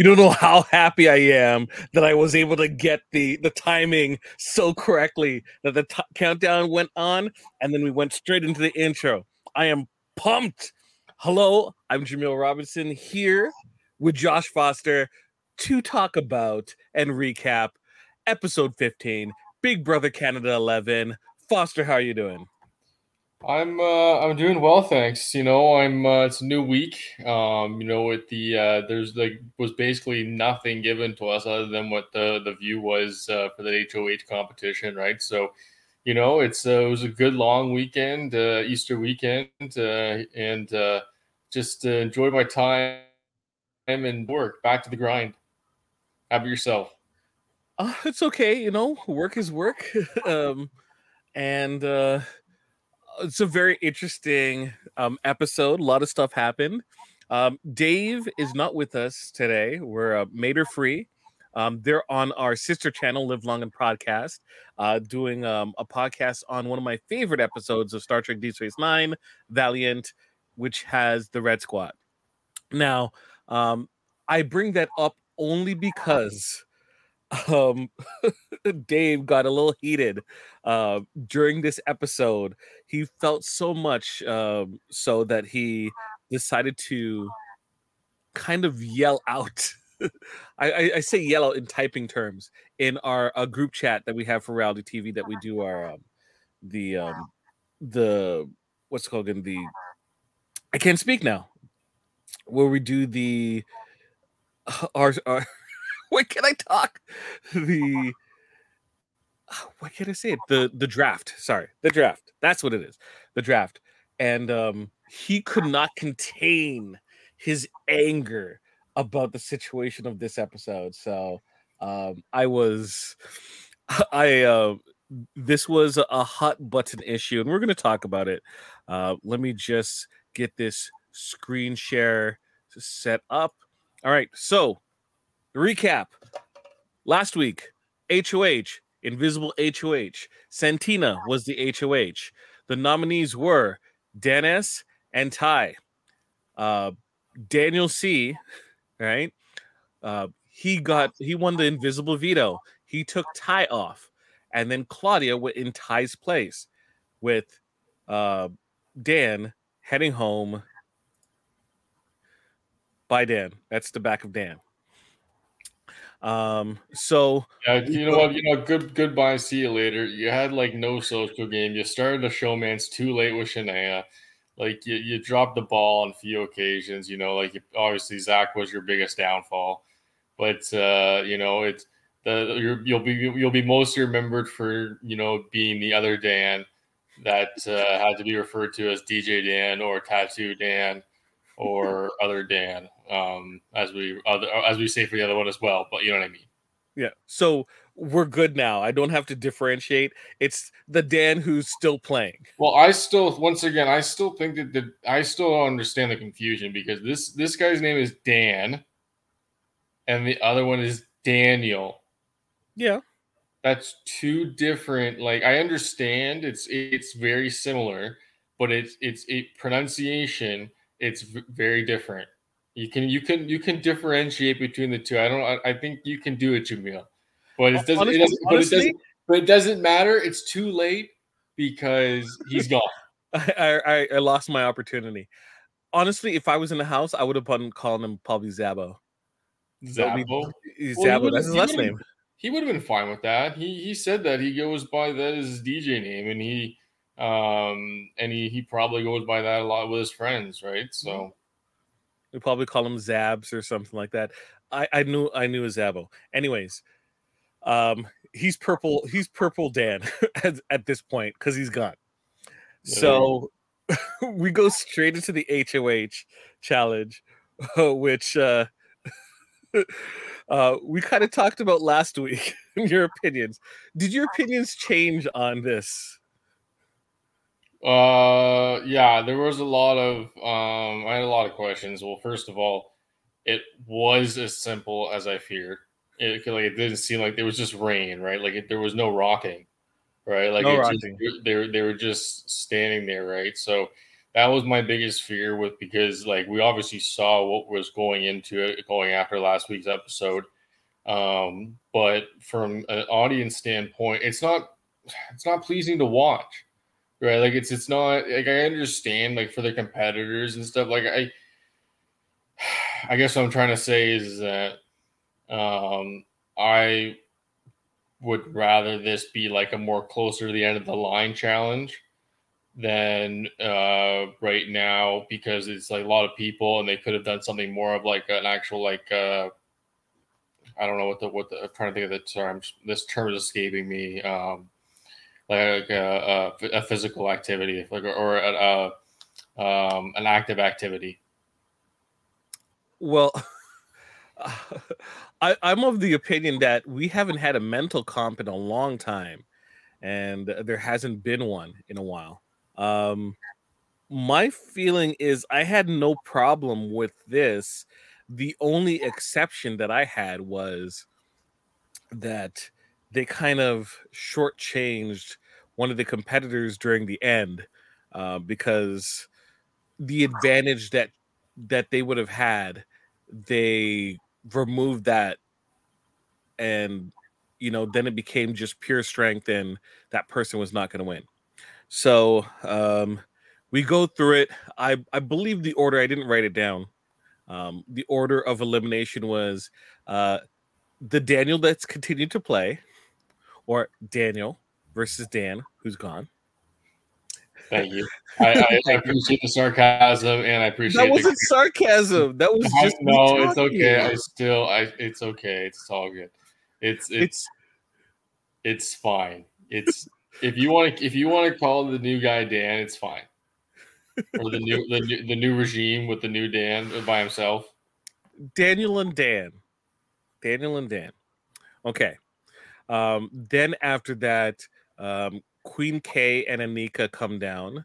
you don't know how happy I am that I was able to get the the timing so correctly that the t- countdown went on and then we went straight into the intro. I am pumped. Hello, I'm Jaemeel Robinson here with Josh Foster to talk about and recap episode 15, Big Brother Canada 11. Foster, how are you doing? I'm uh, I'm doing well, thanks. You know, I'm uh, it's a new week. Um, you know, with the uh, there's like was basically nothing given to us other than what the the view was uh, for the HOH competition, right? So, you know, it's uh, it was a good long weekend, uh, Easter weekend, uh, and uh, just uh, enjoyed my time and work. Back to the grind. How about yourself? Uh, it's okay, you know, work is work. um, and uh it's a very interesting um, episode. A lot of stuff happened. Um, Dave is not with us today. We're uh, Mader Free. Um, they're on our sister channel, Live Long and Podcast, uh, doing um, a podcast on one of my favorite episodes of Star Trek Deep Space Nine, Valiant, which has the Red Squad. Now, um, I bring that up only because um Dave got a little heated uh during this episode. He felt so much um so that he decided to kind of yell out. I, I, say yell out in typing terms in our a group chat that we have for reality TV that we do our um the um the what's called in the I can't speak now where we do the our, our what can I talk? The what can I say? The the draft. Sorry, the draft. That's what it is. The draft. And um, he could not contain his anger about the situation of this episode. So um, I was, I uh, this was a hot button issue, and we're going to talk about it. Uh, let me just get this screen share set up. All right, so recap. Last week hoh invisible hoh santina was the hoh the nominees were dennis and ty. Uh, daniel c right? Uh, he got he won the invisible veto. He took ty off. And then claudia went in ty's place with uh, dan heading home by dan. That's the back of dan um, so yeah, you know what? You know, good goodbye. See you later. You had like no social game. You started the showmance too late with Shania. Like you, you dropped the ball on a few occasions. You know, like obviously Zach was your biggest downfall, but uh, you know it's the you will be you'll be most remembered for you know being the other Dan that uh, had to be referred to as DJ Dan or Tattoo Dan or other Dan, um, as we other, as we say for the other one as well. But you know what I mean. Yeah. So we're good now. I don't have to differentiate. It's the Dan who's still playing. Well, I still once again I still think that the I still don't understand the confusion because this this guy's name is Dan and the other one is Daniel. Yeah. That's two different like I understand it's it's very similar, but it's it's a pronunciation it's very different. You can you can you can differentiate between the two. I don't. I, I think you can do it, Jaemeel. But it doesn't. Honestly, it doesn't but it doesn't. But it doesn't matter. It's too late because he's gone. I, I I lost my opportunity. Honestly, if I was in the house, I would have been calling him probably Zabo. Zabo. Zabo. Well, that's his last name. He would have been fine with that. He he said that he goes by that as his DJ name, and he um, and he, he probably goes by that a lot with his friends, right? So we probably call him Zabs or something like that. I, I knew I knew a Zabo. Anyways, um, he's purple. He's purple Dan at, at this point because he's gone. So we go straight into the HOH challenge, which uh, uh, we kind of talked about last week. your opinions. Did your opinions change on this? Uh, yeah, there was a lot of um, I had a lot of questions. Well, first of all, it was as simple as I feared. It like it didn't seem like there was just rain, right? Like it, there was no rocking, right? Like no rocking. Just, they were they were just standing there, right? So that was my biggest fear with because like we obviously saw what was going into it going after last week's episode. Um, but from an audience standpoint, it's not it's not pleasing to watch. Right. Like it's it's not like I understand like for the competitors and stuff. Like I I guess what I'm trying to say is that um I would rather this be like a more closer to the end of the line challenge than uh, right now because it's like a lot of people and they could have done something more of like an actual like uh, I don't know what the what the I'm trying to think of the term. This term is escaping me. Um, like a, a, a physical activity, like or a, a um, an active activity. Well, I, I'm of the opinion that we haven't had a mental comp in a long time, and there hasn't been one in a while. Um, my feeling is I had no problem with this. The only exception that I had was that they kind of shortchanged one of the competitors during the end uh, because the advantage that that they would have had, they removed that, and you know then it became just pure strength, and that person was not going to win. So um, we go through it. I I believe the order. I didn't write it down. Um, the order of elimination was uh, the Daniel that's continued to play, or Daniel versus Dan, who's gone. Thank you. I, I, appreciate the sarcasm, and I appreciate that wasn't the- sarcasm. That was just no. It's okay. I still, I. It's okay. It's all good. It's it's it's, it's fine. It's if you want to if you want to call the new guy Dan, it's fine. Or the new the, the new regime with the new Dan by himself. Daniel and Dan. Daniel and Dan. Okay. Um, then after that, um, Queen K and Anika come down.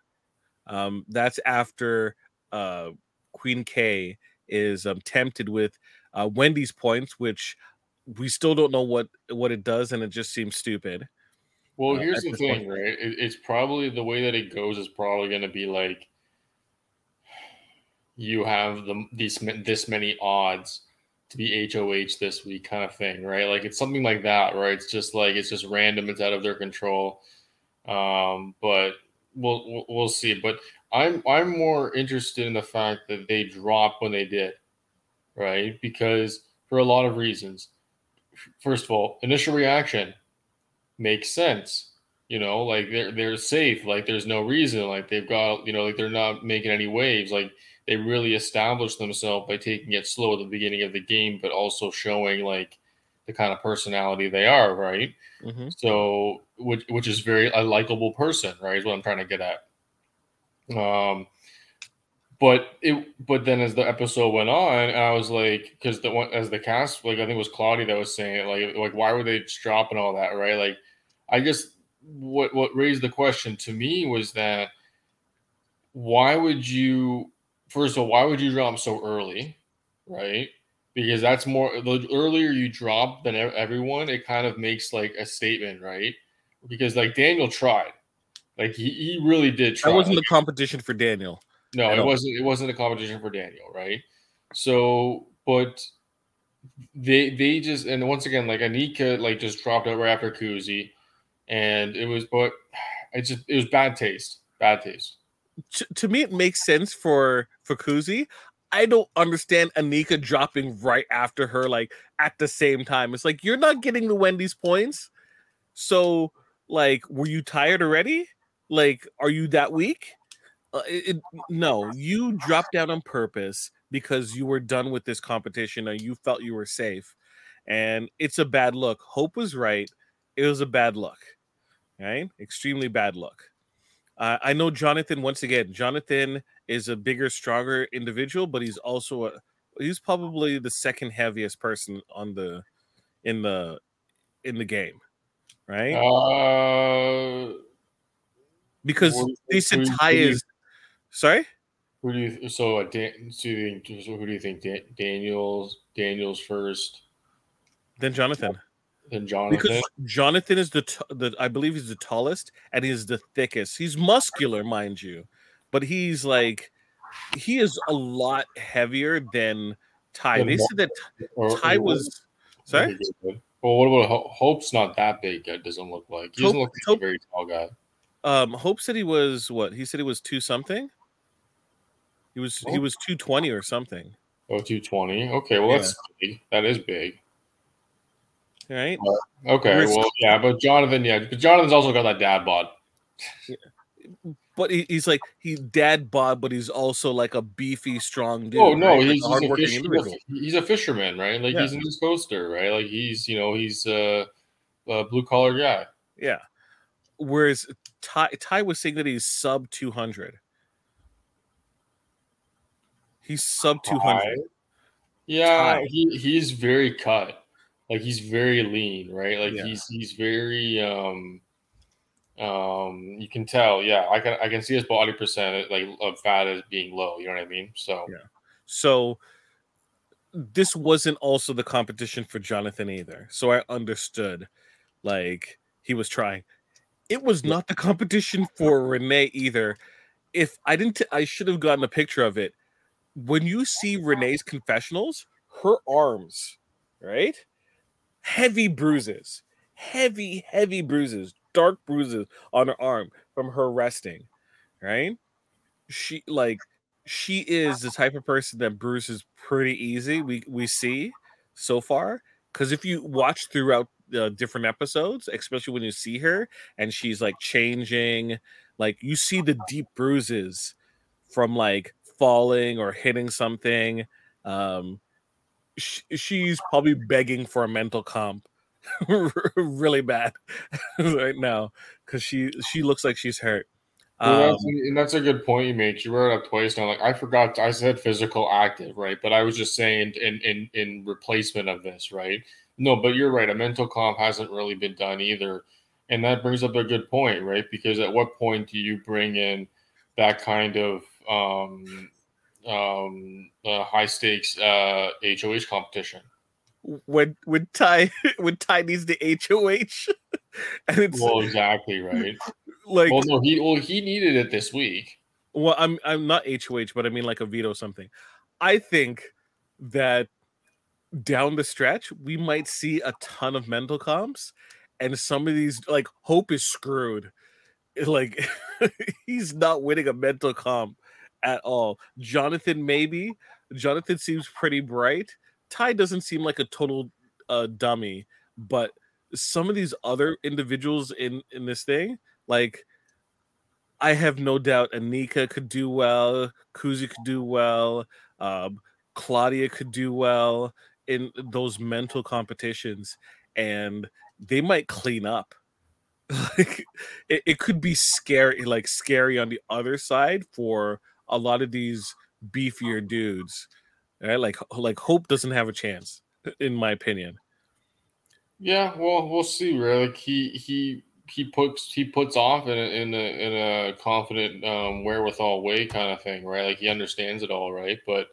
Um, that's after uh, Queen K is um, tempted with uh, Wendy's points, which we still don't know what what it does, and it just seems stupid. Well, uh, here's the thing, point. right? It, it's probably the way that it goes is probably going to be like you have the these this many odds to be HOH this week, kind of thing, right? Like it's something like that, right? It's just like it's just random, it's out of their control. Um, but we'll we'll see. But I'm I'm more interested in the fact that they dropped when they did, right? Because for a lot of reasons. First of all, initial reaction makes sense. You know, like they're they're safe. Like there's no reason. Like they've got you know like they're not making any waves. Like they really established themselves by taking it slow at the beginning of the game, but also showing like the kind of personality they are, right? Mm-hmm. So, which which is very a likable person, right? Is what I'm trying to get at. Um, but it but then as the episode went on, I was like, because the one as the cast, like I think it was Claudia that was saying it, like like why were they dropping all that, right? Like I guess what what raised the question to me was that why would you first of all why would you drop so early, right? Because that's more the earlier you drop than everyone, it kind of makes like a statement, right? Because like Daniel tried, like he, he really did try. That wasn't the competition for Daniel. No, it wasn't. It wasn't a competition for Daniel, right? So, but they they just and once again, like Anika, like just dropped out right after Kuzi, and it was but it just it was bad taste, bad taste. To, to me, it makes sense for for Kuzi. I don't understand Anika dropping right after her, like at the same time. It's like you're not getting the Wendy's points. So, like, were you tired already? Like, are you that weak? Uh, it, no, you dropped down on purpose because you were done with this competition and you felt you were safe. And it's a bad look. Hope was right. It was a bad look, right? Extremely bad look. Uh, I know Jonathan, once again, Jonathan is a bigger, stronger individual, but he's also a, he's probably the second heaviest person on the in the in the game, right? Uh, because decent is Sorry. Who do you so uh, Dan, so you think, who do you think Dan, Daniel's Daniel's first? Then Jonathan. Then Jonathan. Because Jonathan is the t- the I believe he's the tallest and he's the thickest. He's muscular, mind you, but he's like he is a lot heavier than Ty. They said that Or- Ty or- was sorry. Well, what about Ho- Hope's not that big? It doesn't look like he doesn't Hope- look like Hope- a very tall guy. Um, Hope said he was what? He said he was two something. He was he was two twenty or something, Oh, 220. Okay, well that's big. That is big. Right? Uh, okay, Whereas- well yeah, but Jonathan, yeah, but Jonathan's also got that dad bod. But he, he's like he dad bod, but he's also like a beefy, strong dude. oh no, right? He's, a he's, a fish, he's, a, he's a fisherman, right? Like Yeah. he's an East Coaster, right? Like he's you know he's uh, a, a blue collar guy. Yeah. Whereas Ty Ty was saying that he's sub two hundred. He's sub two hundred. Yeah, Ty. he he's very cut. Like he's very lean, right? Like Yeah. he's he's very um um you can tell, yeah. I can I can see his body percent like of fat as being low, you know what I mean? So Yeah. So this wasn't also the competition for Jonathan either. So I understood like he was trying. It was not the competition for Renee either. If I didn't I should have gotten a picture of it. When you see Renee's confessionals, her arms, right? Heavy bruises. Heavy, heavy bruises, dark bruises on her arm from her resting, right? She like she is the type of person that bruises pretty easy. We we see so far because if you watch throughout the different episodes, especially when you see her and she's like changing, like you see the deep bruises from like falling or hitting something. Um, sh- she's probably begging for a mental comp really bad right now because she she looks like she's hurt. Um, that's, and that's a good point you made. You wrote it up twice now. Like I forgot, I said physical active, right? But I was just saying in in in replacement of this, right? No, but you're right. A mental comp hasn't really been done either, and that brings up a good point, right? Because at what point do you bring in that kind of um, um, uh, high stakes uh, HOH competition? when when Ty when Ty needs the HOH, and it's Well, exactly, right. like well, no, he well he needed it this week. well, I'm I'm not HOH, but I mean like a veto something. I think that down the stretch we might see a ton of mental comps, and some of these like Hope is screwed. Like he's not winning a mental comp at all. Jonathan maybe. Jonathan seems pretty bright. Ty doesn't seem like a total uh, dummy, but some of these other individuals in in this thing, like I have no doubt Anika could do well, Kuzi could do well, um, Claudia could do well in those mental competitions, and they might clean up. like it, it could be scary, like scary on the other side for a lot of these beefier dudes. Right? Like like Hope doesn't have a chance, in my opinion. Yeah, well, we'll see. Right, like he he he puts he puts off in a, in a in a confident um, wherewithal way kind of thing, right? Like he understands it all, right? But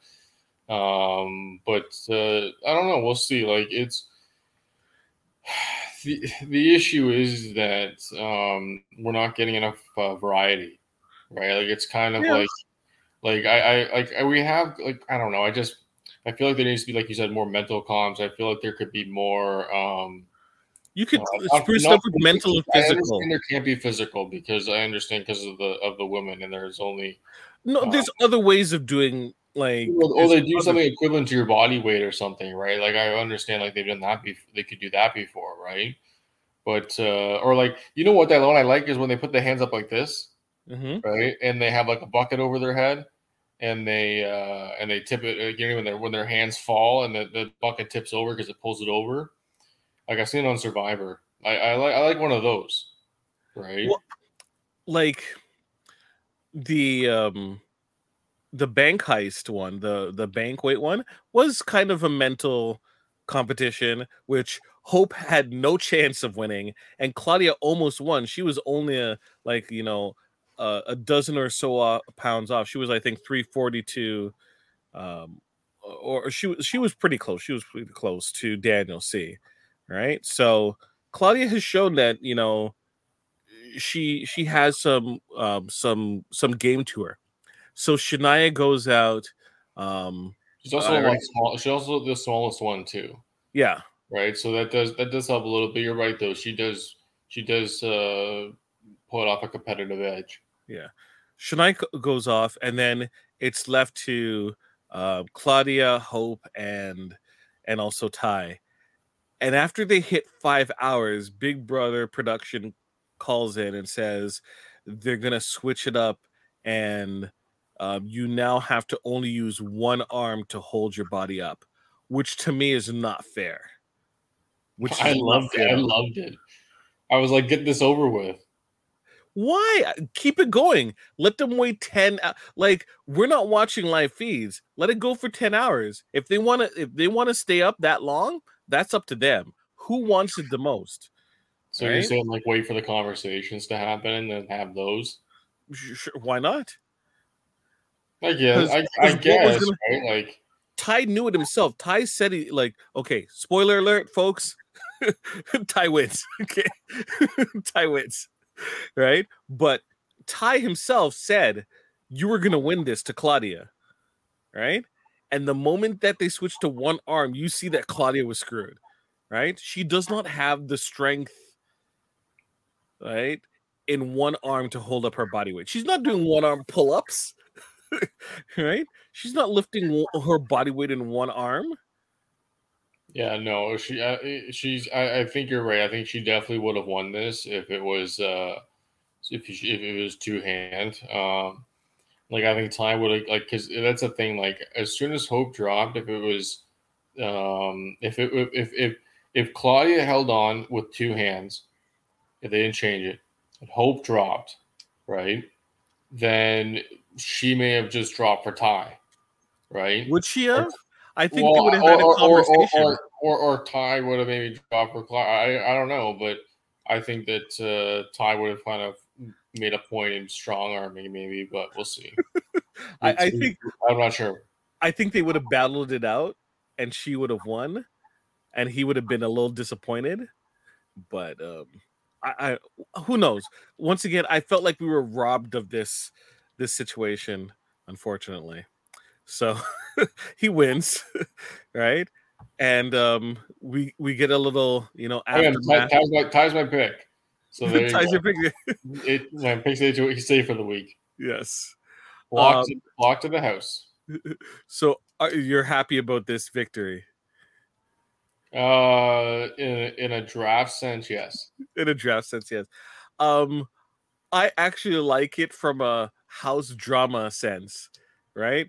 um, but uh, I don't know. We'll see. Like it's the the issue is that um, we're not getting enough uh, variety, right? Like it's kind of Yeah. like like I, I like I- we have like I don't know. I just I feel like there needs to be like you said more mental comms. I feel like there could be more. um You could uh, spruce up with mental and physical. there can't be physical because I understand because of the of the women and there's only No, there's other ways of doing like or, they do something equivalent to your body weight or something, right? Like I understand like they've done that before. They could do that before, right? But uh or like you know what that one I like is when they put the hands up like this, Mhm. right? And they have like a bucket over their head. And they uh, and they tip it you know when their when their hands fall and the, the bucket tips over because it pulls it over. Like I've seen it on Survivor. I, I like I like one of those, right? Well, like the um the bank heist one, the the bank weight one was kind of a mental competition which Hope had no chance of winning and Claudia almost won. She was only a like, you know, uh, a dozen or so uh, pounds off. She was I think 342 um or she was she was pretty close. She was pretty close to Daniel C. Right? So Claudia has shown that, you know, she she has some um some some game to her So Shania goes out. Um, She's also like small. She's also the smallest one too, yeah, right? So that does that does help a little bit. You're right though. She does she does uh put off a competitive edge. Shania go- goes off, and then it's left to uh, Claudia, Hope, and and also Ty. And after they hit five hours, Big Brother production calls in and says they're gonna switch it up, and um, you now have to only use one arm to hold your body up, which to me is not fair. Which I loved it. I loved it. I was like, get this over with. Why? Keep it going. Let them wait 10 like we're not watching live feeds. Let it go for 10 hours. If they want to if they want to stay up that long, that's up to them. Who wants it the most? So you're saying like wait for the conversations to happen and then have those? Sh- Why not? I guess. 'Cause- I, I guess. gonna- Right? Like Ty knew it himself. Ty said he like, okay, spoiler alert, folks. Ty wins. Okay. Ty wins. Right? But Ty himself said you were gonna win this to Claudia. Right? And the moment that they switched to one arm, you see that Claudia was screwed. Right? She does not have the strength, right? In one arm to hold up her body weight. She's not doing one arm pull-ups. right? She's not lifting her body weight in one arm. Yeah, no, she uh, she's. I, I think you're right. I think she definitely would have won this if it was uh if she, if it was two hand. Um, like I think Ty would have like because that's the thing. Like as soon as Hope dropped, if it was um if it if if if Claudia held on with two hands, if they didn't change it, and Hope dropped, right? Then she may have just dropped for Ty, right? Would she have? I think Well, they would have had a or, or, or, conversation. or, or, or Ty would have maybe dropped for Clark. I, I don't know, but I think that uh, Ty would have kind of made a point in strong arming, maybe, but we'll see. I, I think I'm not sure. I think they would have battled it out, and she would have won, and he would have been a little disappointed. But um, I, I who knows? Once again, I felt like we were robbed of this this situation, unfortunately. So he wins, right? And um, we we get a little, you know, aftermath. Ty's, my, Ty's my pick. So there Ties your finger. It, my pick's he's safe for the week. yes. Block, Um, block to the house. So are, you're happy about this victory Uh, in a, in a draft sense, yes. in a draft sense? Yes. Um, I actually like it from a house drama sense, right?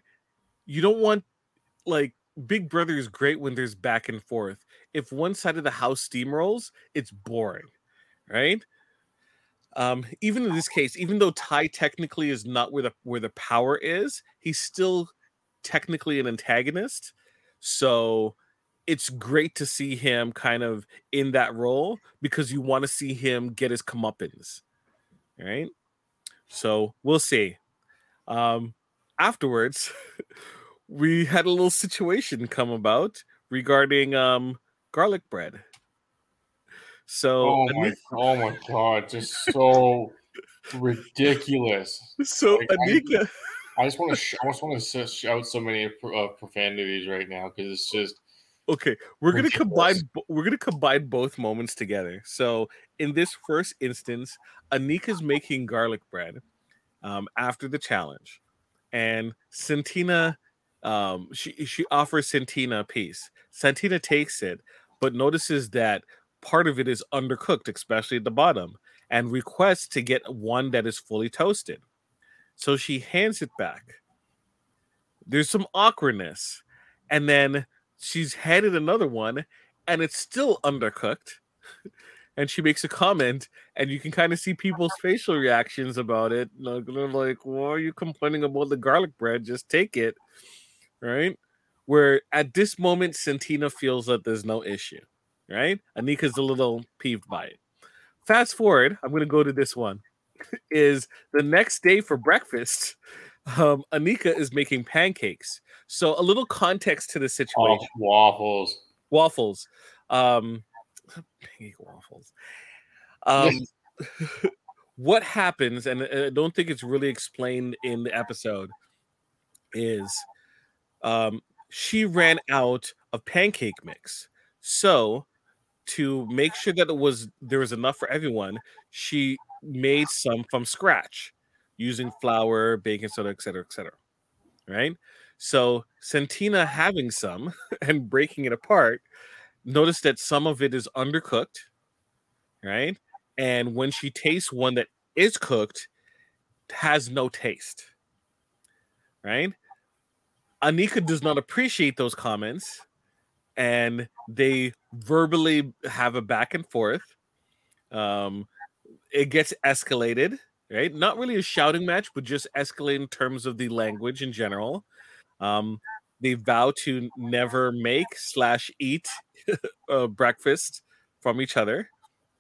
You don't want like Big Brother is great when there's back and forth. If one side of the house steamrolls, it's boring, right? Um, even in this case, even though Ty technically is not where the where the power is, he's still technically an antagonist. So it's great to see him kind of in that role because you want to see him get his comeuppance. Right? So we'll see. Um afterwards, we had a little situation come about regarding um garlic bread. So Oh my, Ani- oh my god, just so ridiculous. so like, I- Anika I just want to, sh- I just want to shout so many uh, profanities right now because it's just Okay, we're gonna combine. We're gonna combine both moments together. So in this first instance, Anika's making garlic bread um, after the challenge, and Santina, um, she she offers Santina a piece. Santina takes it, but notices that part of it is undercooked, especially at the bottom, and requests to get one that is fully toasted. So she hands it back. There's some awkwardness, and then she's handed another one and it's still undercooked and she makes a comment and you can kind of see people's facial reactions about it like they're like why are you complaining about the garlic bread? Just take it. Right? Where at this moment santina feels that there's no issue right? Anika's a little peeved by it. Fast forward i'm going to go to this one is the next day for breakfast um, anika is making pancakes. So a little context to the situation. Oh, waffles. waffles. Um, pancake waffles. Um, what happens, and I don't think it's really explained in the episode, is um, she ran out of pancake mix. So to make sure that it was there was enough for everyone, she made some from scratch using flour, baking soda, etc., etc. Right? So Santina having some and breaking it apart, notice that some of it is undercooked, right? And when she tastes one that is cooked, has no taste. Right? Anika does not appreciate those comments and they verbally have a back and forth. Um, it gets escalated, right? Not really a shouting match, but just escalate in terms of the language in general. Um, they vow to never make slash eat uh, breakfast from each other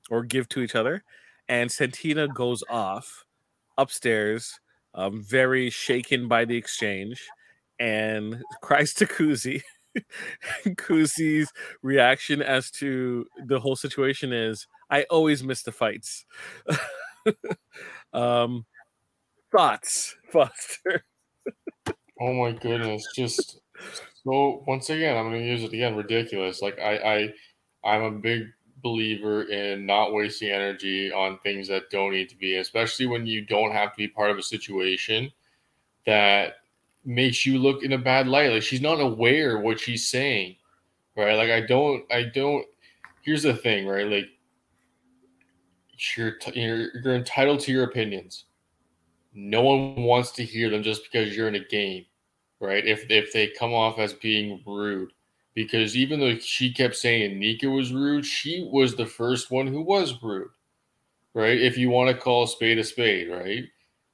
or give to each other. And Santina goes off upstairs, um, very shaken by the exchange, and cries to Kuzi. Kuzi's reaction as to the whole situation is I always miss the fights. um, thoughts, Foster. oh my goodness, just so once again, I'm going to use it again. Ridiculous. Like I, I, I'm a big believer in not wasting energy on things that don't need to be, especially when you don't have to be part of a situation that makes you look in a bad light. Like she's not aware what she's saying, right? Like I don't, I don't. Here's the thing, right? Like you're, you're you're entitled to your opinions. No one wants to hear them just because you're in a game, right? If if they come off as being rude, because even though she kept saying Nika was rude, she was the first one who was rude, right? If you want to call a spade a spade, right?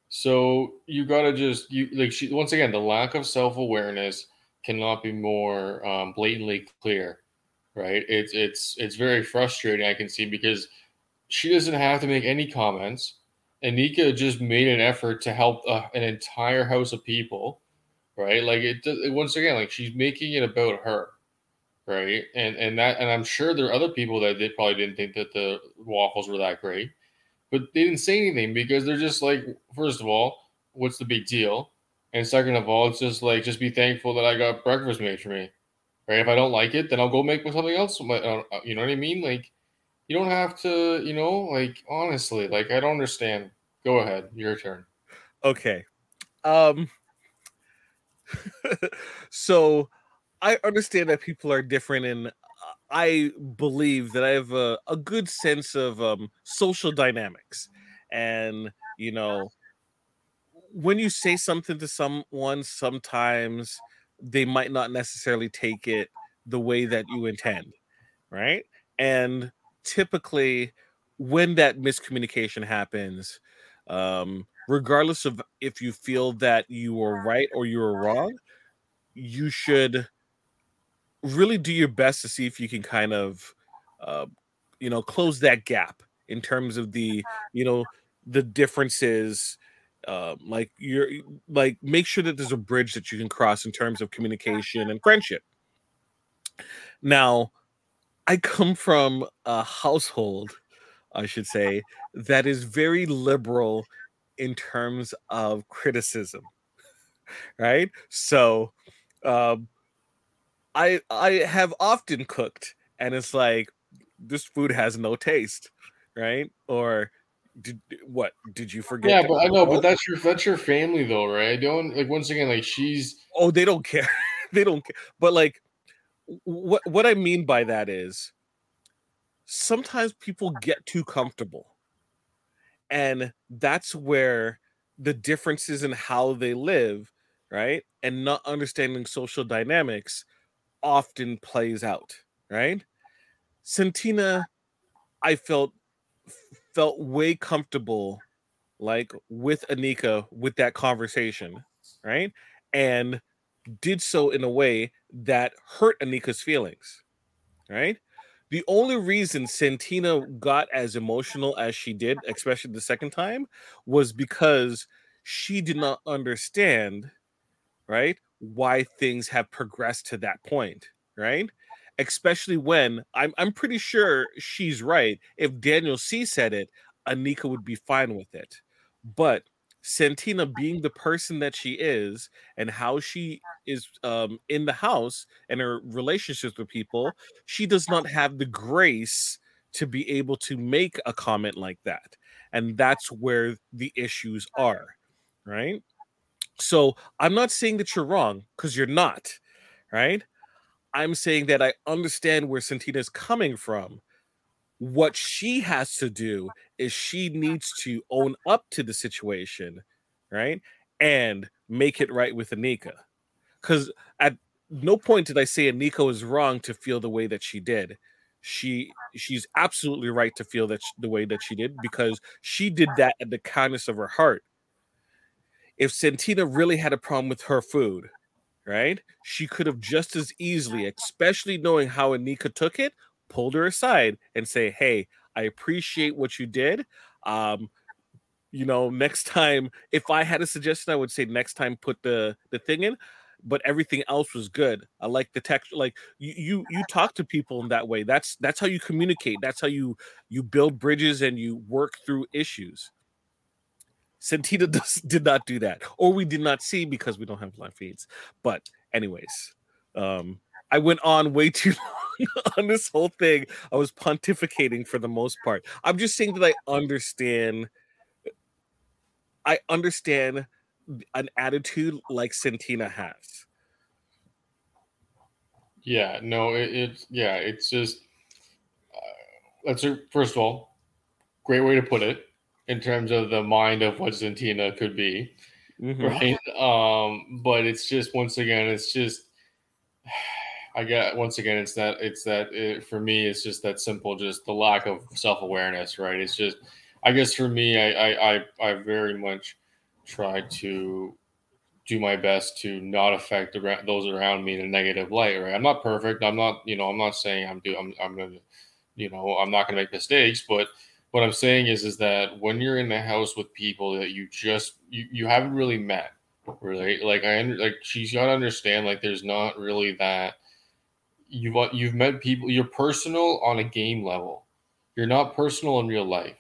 So you gotta just you like she once again the lack of self awareness cannot be more um, blatantly clear, right? It's it's it's very frustrating. I can see because she doesn't have to make any comments. Anika just made an effort to help uh, an entire house of people, right? Like it, it once again, like she's making it about her, right? And and that and I'm sure there are other people that they probably didn't think that the waffles were that great but they didn't say anything because they're just like, first of all, what's the big deal? And second of all, it's just like, just be thankful that I got breakfast made for me. Right? If I don't like it, then I'll go make something else. Uh, uh, you know what I mean? Like, you don't have to, you know, like, honestly, like, I don't understand. Go ahead. Your turn. Okay. Um, so I understand that people are different and I believe that I have a, a good sense of um, social dynamics. And, you know, when you say something to someone, sometimes they might not necessarily take it the way that you intend. Right. And typically, when that miscommunication happens, um, regardless of if you feel that you were right or you were wrong, you should really do your best to see if you can kind of uh, you know close that gap in terms of the you know the differences uh, like you're like make sure that there's a bridge that you can cross in terms of communication and friendship. Now i come from a household i should say that is very liberal in terms of criticism right so um I I have often cooked and it's like this food has no taste, right? Or did what did you forget? Yeah, but I know, but that's your that's your family though, right? I don't like once again like she's oh they don't care, they don't care. But like what what I mean by that is sometimes people get too comfortable, and that's where the differences in how they live, right, and not understanding social dynamics often plays out, right? Santina, I felt felt way comfortable like with Anika with that conversation, right? And did so in a way that hurt Anika's feelings, right? The only reason Santina got as emotional as she did, especially the second time, was because she did not understand, right, why things have progressed to that point, right? Especially when I'm I'm pretty sure she's right. If Daniel C said it, Anika would be fine with it. But Santina being the person that she is and how she is um, in the house and her relationships with people, she does not have the grace to be able to make a comment like that. And that's where the issues are, right? So I'm not saying that you're wrong because you're not, right? I'm saying that I understand where Santina is coming from. What she has to do is she needs to own up to the situation, right? And make it right with Anika. Because at no point did I say Anika was wrong to feel the way that she did. She she's absolutely right to feel that the way that she did because she did that at the kindness of her heart. If Santina really had a problem with her food, right? She could have just as easily, especially knowing how Anika took it, pulled her aside and say, "Hey, I appreciate what you did. Um, you know, next time, if I had a suggestion, I would say next time put the the thing in." But everything else was good. I like the text. Like you, you, you talk to people in that way. That's that's how you communicate. That's how you you build bridges and you work through issues. Santina does, did not do that, or we did not see because we don't have live feeds. But anyways, um, I went on way too long on this whole thing. I was pontificating for the most part. I'm just saying that I understand. I understand an attitude like Santina has. Yeah, no, it, it's yeah, it's just uh, that's a, first of all, great way to put it in terms of the mind of what Santina could be, mm-hmm. right? Um, but it's just once again, it's just I get once again, it's that it's that it, for me, it's just that simple, just the lack of self awareness, right? It's just, I guess for me, I I I, I very much try to do my best to not affect those around me in a negative light, right? I'm not perfect. I'm not, you know, I'm not saying I'm do I'm I'm gonna, you know, I'm not gonna make mistakes, but what I'm saying is is that when you're in the house with people that you just you, you haven't really met, really like I like she's got to understand like there's not really that you've uh, you've met people you're personal on a game level, you're not personal in real life,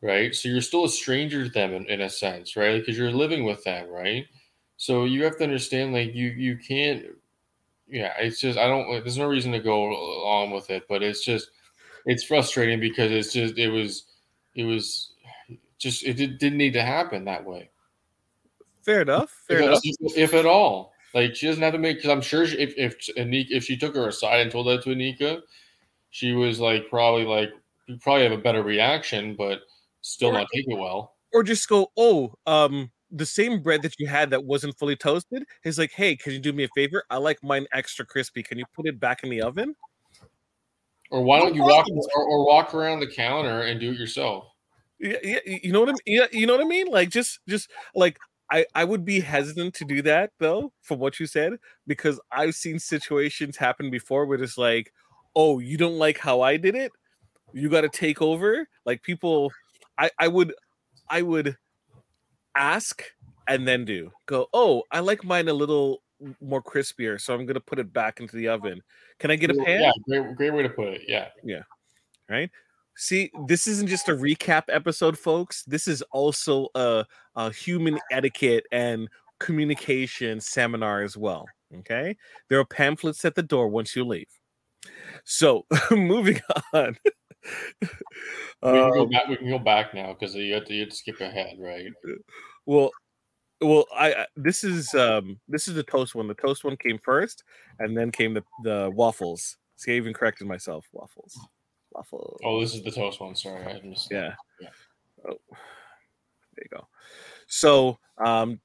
right? So you're still a stranger to them in, in a sense, right? Because you're living with them, right? So you have to understand like you you can't yeah it's just I don't there's no reason to go on with it, but it's just it's frustrating because it's just it was it was just it did, didn't need to happen that way. Fair enough. Fair because enough. If, if, at all, like she doesn't have to make. Because I'm sure she, if if Anika, if she took her aside and told that to Anika, she was like probably like you probably have a better reaction, but still or, not take it well. Or just go, oh, um, the same bread that you had that wasn't fully toasted is like, hey, can you do me a favor? I like mine extra crispy. Can you put it back in the oven? Or why don't you walk or, or walk around the counter and do it yourself? Yeah, yeah, you know what I mean. Yeah, you know what I mean. Like just, just like I, I would be hesitant to do that though, from what you said, because I've seen situations happen before where it's like, oh, you don't like how I did it, you got to take over. Like people, I, I would, I would ask and then do go. Oh, I like mine a little more crispier, so I'm gonna put it back into the oven. Can I get a pan? Yeah, great, great way to put it. Yeah, yeah. Right. See, this isn't just a recap episode, folks. This is also a, a human etiquette and communication seminar as well. Okay, there are pamphlets at the door once you leave. So, moving on. we, can um, back, we, can go back, now because you have to, you have to skip ahead, right? Well, well i this is um this is the toast one the toast one came first and then came the the waffles see i even corrected myself waffles waffles oh this is the toast one sorry i missed yeah, yeah. oh there you go so um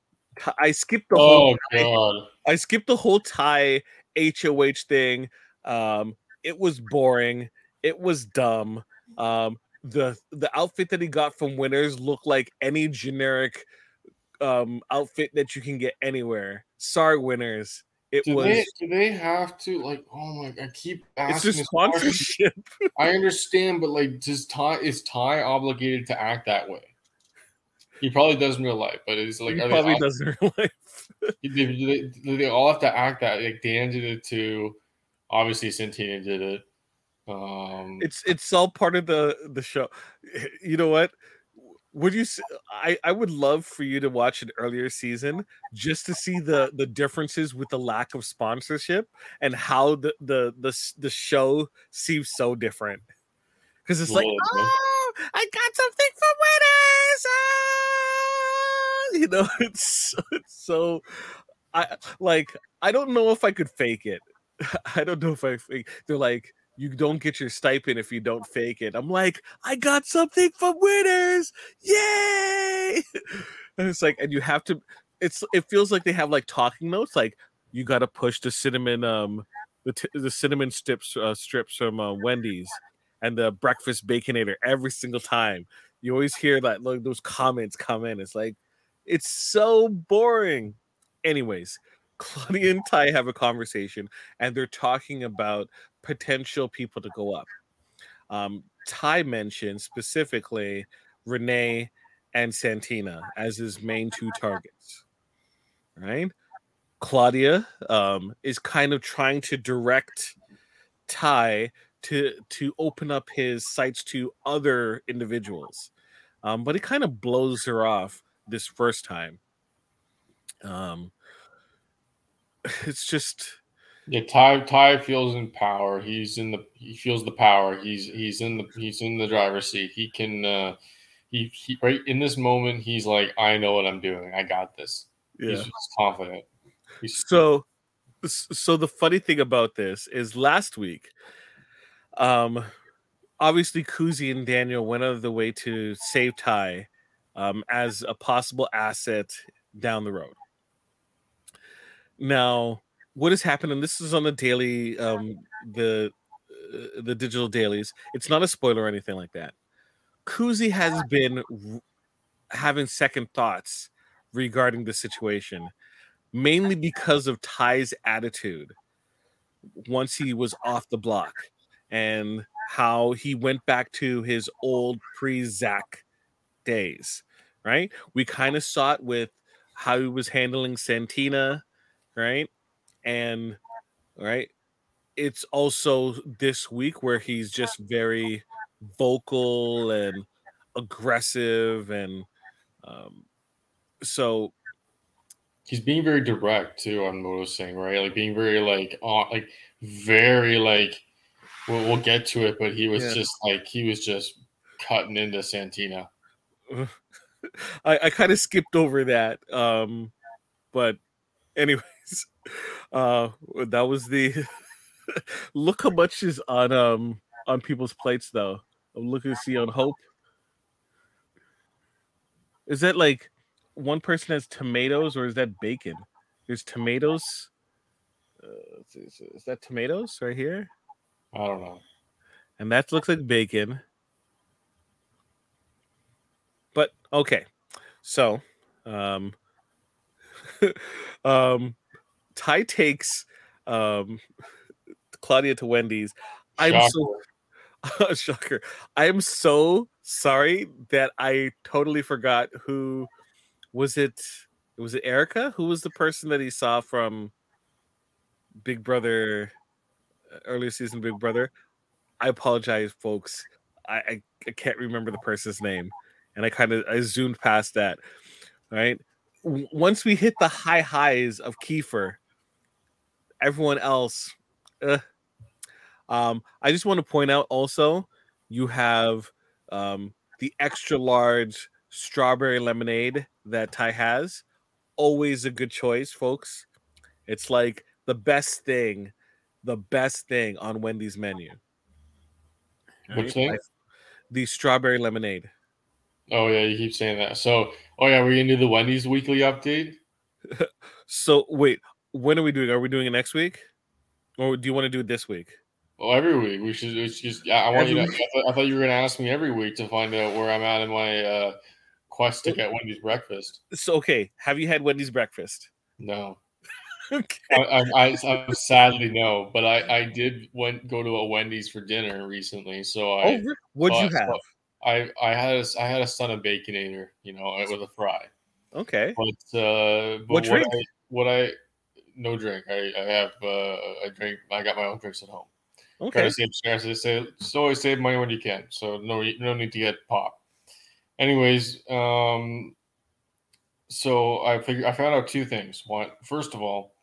i skipped the whole. oh, whole God. I, I skipped the whole Ty hoh thing um it was boring it was dumb um the the outfit that he got from winners looked like any generic um outfit that you can get anywhere. Sorry, winners. It do was. They, do they have to like? Oh my! I keep asking. It's just sponsorship. I understand, but like, does Ty is Ty obligated to act that way? He probably does in real life, but it's like he probably they, does in real life. do, they, do, they, all have to act that? Like Dan did it too. Obviously, Santina did it. Um, it's it's all part of the the show. You know what? Would you? I I would love for you to watch an earlier season just to see the the differences with the lack of sponsorship and how the the the the show seems so different. Because it's like, oh, I got something for winners. Ah! You know, it's it's so. I like. I don't know if I could fake it. I don't know if I fake. They're like, you don't get your stipend if you don't fake it. I'm like, I got something from winners. Yay! And it's like, and you have to it's it feels like they have like talking notes, like you gotta push the cinnamon um the, t- the cinnamon strips uh, strips from uh, Wendy's and the breakfast baconator every single time. You always hear that like those comments come in. It's like it's so boring. Anyways, Claudia and Ty have a conversation and they're talking about potential people to go up. Um, Ty mentioned specifically Renee and Santina as his main two targets. Right? Claudia um, is kind of trying to direct Ty to to open up his sights to other individuals, um, but he kind of blows her off this first time. Um, it's just yeah. Ty Tai feels in power. He's in the he feels the power. He's he's in the he's in the driver's seat. He can uh, he, he right in this moment. He's like, I know what I'm doing. I got this. Yeah. He's just confident. He's- so so the funny thing about this is last week, um, obviously Kuzi and Daniel went out of the way to save Ty um, as a possible asset down the road. Now, what has happened, and this is on the daily, um, the uh, the digital dailies. It's not a spoiler or anything like that. Kuzi has been r- having second thoughts regarding the situation, mainly because of Ty's attitude once he was off the block and how he went back to his old pre Zach days. Right? We kind of saw it with how he was handling Santina right? And right, it's also this week where he's just very vocal and aggressive and um so he's being very direct too i'm noticing right like being very like on like very like we'll, we'll get to it but he was yeah. just like he was just cutting into santina i i kind of skipped over that um but anyway uh that was the look how much is on um on people's plates though. I'm looking to see on Hope. Is that like one person has tomatoes or is that bacon? There's tomatoes. Uh, is that tomatoes right here? I don't know. And that looks like bacon. But okay. So, um um Ty takes um, Claudia to Wendy's. I'm shocker. so shocker. I am so sorry that I totally forgot who was it. Was it Erica? Who was the person that he saw from Big Brother uh, earlier season Big Brother? I apologize, folks. I, I, I can't remember the person's name, and I kind of I zoomed past that. Right. Once we hit the high highs of Kiefer, everyone else, uh, um, I just want to point out also you have um, the extra large strawberry lemonade that Ty has. Always a good choice, folks. It's like the best thing, the best thing on Wendy's menu. Which thing? The strawberry lemonade. Oh yeah, you keep saying that. So, oh yeah, we're gonna do the Wendy's weekly update. so wait, when are we doing? Are we doing it next week, or do you want to do it this week? Well, every week we should. It's just I want every you. To, I, thought, I, thought, you were going to ask me every week to find out where I'm at in my uh, quest to get Wendy's breakfast. So okay, have you had Wendy's breakfast? No. okay. I, I, I, sadly no, but I I did went go to a Wendy's for dinner recently. So I oh, what'd you have? I I had a, I had a son of baconator, you know, with a fry. Okay. But uh, but what, what I, what I no drink. I, I have uh, I drink. I got my own drinks at home. Okay. Try to save, to save, so always save money when you can. So no no need to get pop. anyways, um, so I figured I found out two things. One, first of all,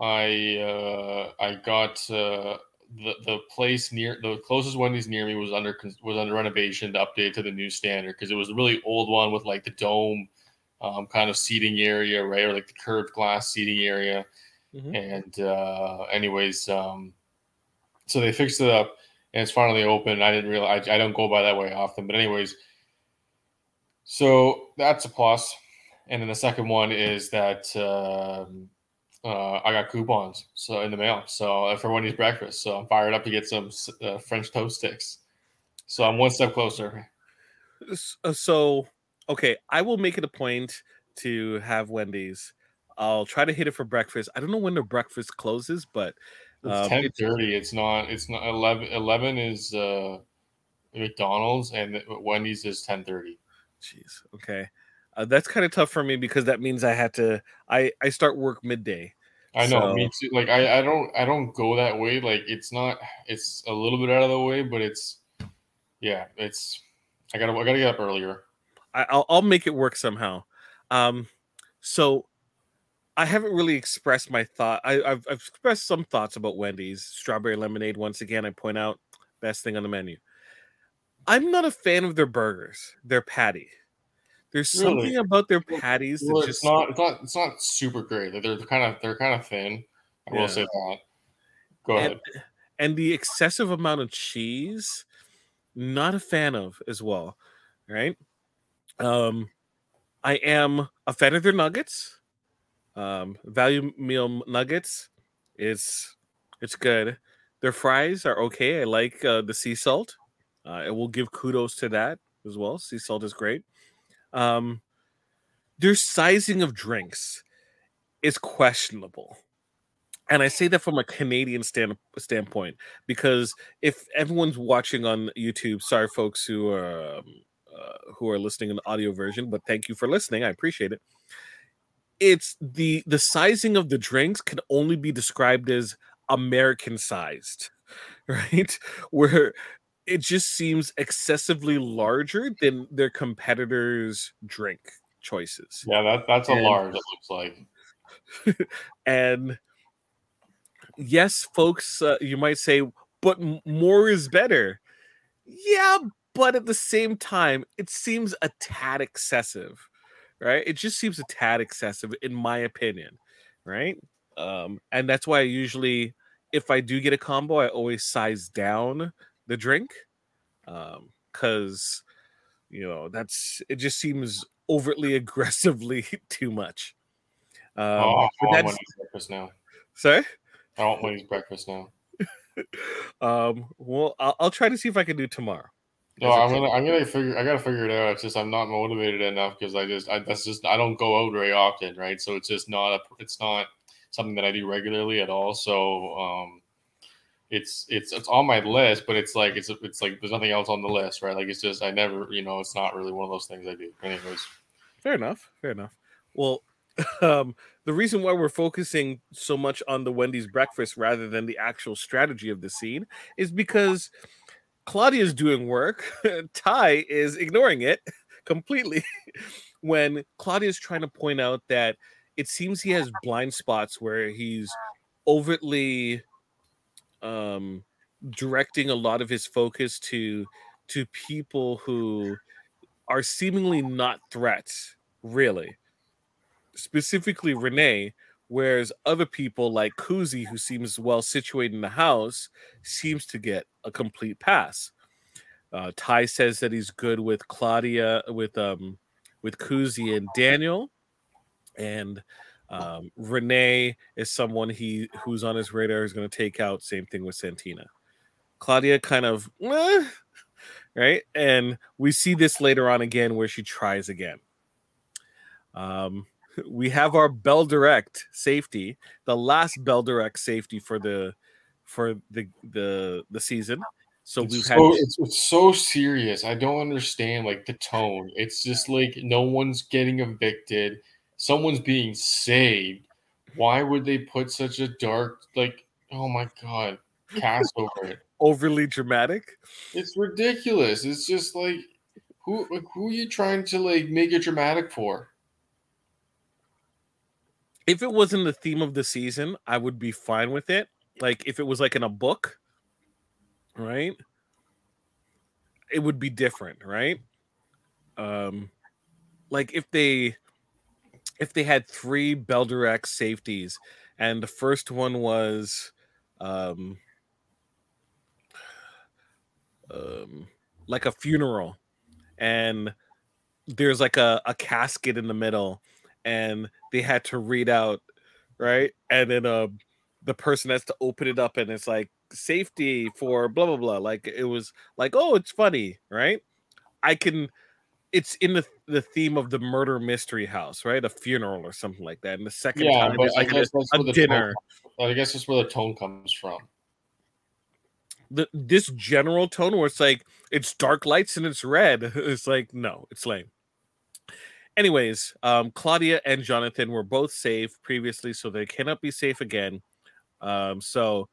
I uh, I got uh, the the place near the closest Wendy's near me was under was under renovation to update to the new standard because it was a really old one with like the dome um, kind of seating area, right, or like the curved glass seating area. Mm-hmm. And uh, anyways, um, so they fixed it up and it's finally open. I didn't realize I, I don't go by that way often, but anyways, so that's a plus. And then the second one is that um, uh, I got coupons so in the mail. So uh, for Wendy's breakfast, so I'm fired up to get some uh, French toast sticks. So I'm one step closer. Uh, so okay, I will make it a point to have Wendy's. I'll try to hit it for breakfast. I don't know when the breakfast closes, but it's um, ten thirty. It's, it's not. It's not 11, 11 is uh, McDonald's and Wendy's is ten thirty. Jeez. Okay. Uh, that's kind of tough for me because that means I had to. I I start work midday. I know, so. me too. Like I I don't I don't go that way. Like it's not. It's a little bit out of the way, but it's yeah. It's I gotta I gotta get up earlier. I, will I'll make it work somehow. Um, so I haven't really expressed my thought. I, have I've expressed some thoughts about Wendy's strawberry lemonade. Once again, I point out best thing on the menu. I'm not a fan of their burgers, their patty. There's something really? about their patties well, that just it's not it's not it's not super great. They're kind of they're kind of thin. I yeah. will say that. Go and, ahead. And the excessive amount of cheese, not a fan of as well. Right. Um, I am a fan of their nuggets. Um, value meal nuggets. It's it's good. Their fries are okay. I like uh, the sea salt. Uh, I will give kudos to that as well. Sea salt is great. Um, their sizing of drinks is questionable. And I say that from a Canadian stand, standpoint because if everyone's watching on YouTube, sorry folks who are um, uh, who are listening in the audio version, but thank you for listening. I appreciate it. It's the the sizing of the drinks can only be described as American sized, right? Where it just seems excessively larger than their competitors' drink choices. Yeah, that that's a and, large. It looks like. and yes, folks, uh, you might say, but more is better. Yeah, but at the same time, it seems a tad excessive, right? It just seems a tad excessive, in my opinion, right? Um, and that's why I usually, if I do get a combo, I always size down the drink um because you know that's it just seems overtly aggressively too much. Um oh, I want to breakfast now. Sorry? I don't want his breakfast now. Um well I'll, I'll, try to see if i can do tomorrow no i'm gonna i'm gonna figure i gotta figure it out it's just i'm not motivated enough because i just I, that's just i don't go out very often right so it's just not a it's not something that i do regularly at all so um it's it's it's on my list, but it's like it's it's like there's nothing else on the list, right? Like it's just I never, you know, it's not really one of those things I do. Anyways, fair enough, fair enough. Well, um, the reason why we're focusing so much on the Wendy's breakfast rather than the actual strategy of the scene is because Claudia's doing work, Ty is ignoring it completely. when Claudia's trying to point out that it seems he has blind spots where he's overtly um, directing a lot of his focus to to people who are seemingly not threats, really. Specifically, Renee, whereas other people like Kuzi, who seems well situated in the house, seems to get a complete pass. Uh, Ty says that he's good with Claudia, with um, with Kuzi and Daniel, and um, Renee is someone he who's on his radar is going to take out. Same thing with Santina. Claudia kind of eh, right, and we see this later on again where she tries again. Um, we have our Bell Direct safety, the last Bell Direct safety for the for the the the season. So it's we've so, had it's, it's so serious. I don't understand like the tone. It's just like no one's getting evicted someone's being saved. Why would they put such a dark, like, oh my god, cast over it? Overly dramatic. It's ridiculous. It's just like, who like, who are you trying to like make it dramatic for? If it wasn't the theme of the season, I would be fine with it. Like if it was like in a book, right? It would be different, right? Um like if they if they had three Bell Direct safeties and the first one was um um like a funeral and there's like a, a casket in the middle and they had to read out right? And then um the person has to open it up and it's like safety for blah blah blah. Like it was like oh it's funny right? I can it's in the the theme of the murder mystery house right? A funeral or something like that. And the second Yeah, time but I guess that's a where the dinner. Tone, I guess that's where the tone comes from. the this general tone where it's like it's dark lights and it's red. It's like no it's lame anyways um claudia and jonathan were both safe previously so they cannot be safe again um so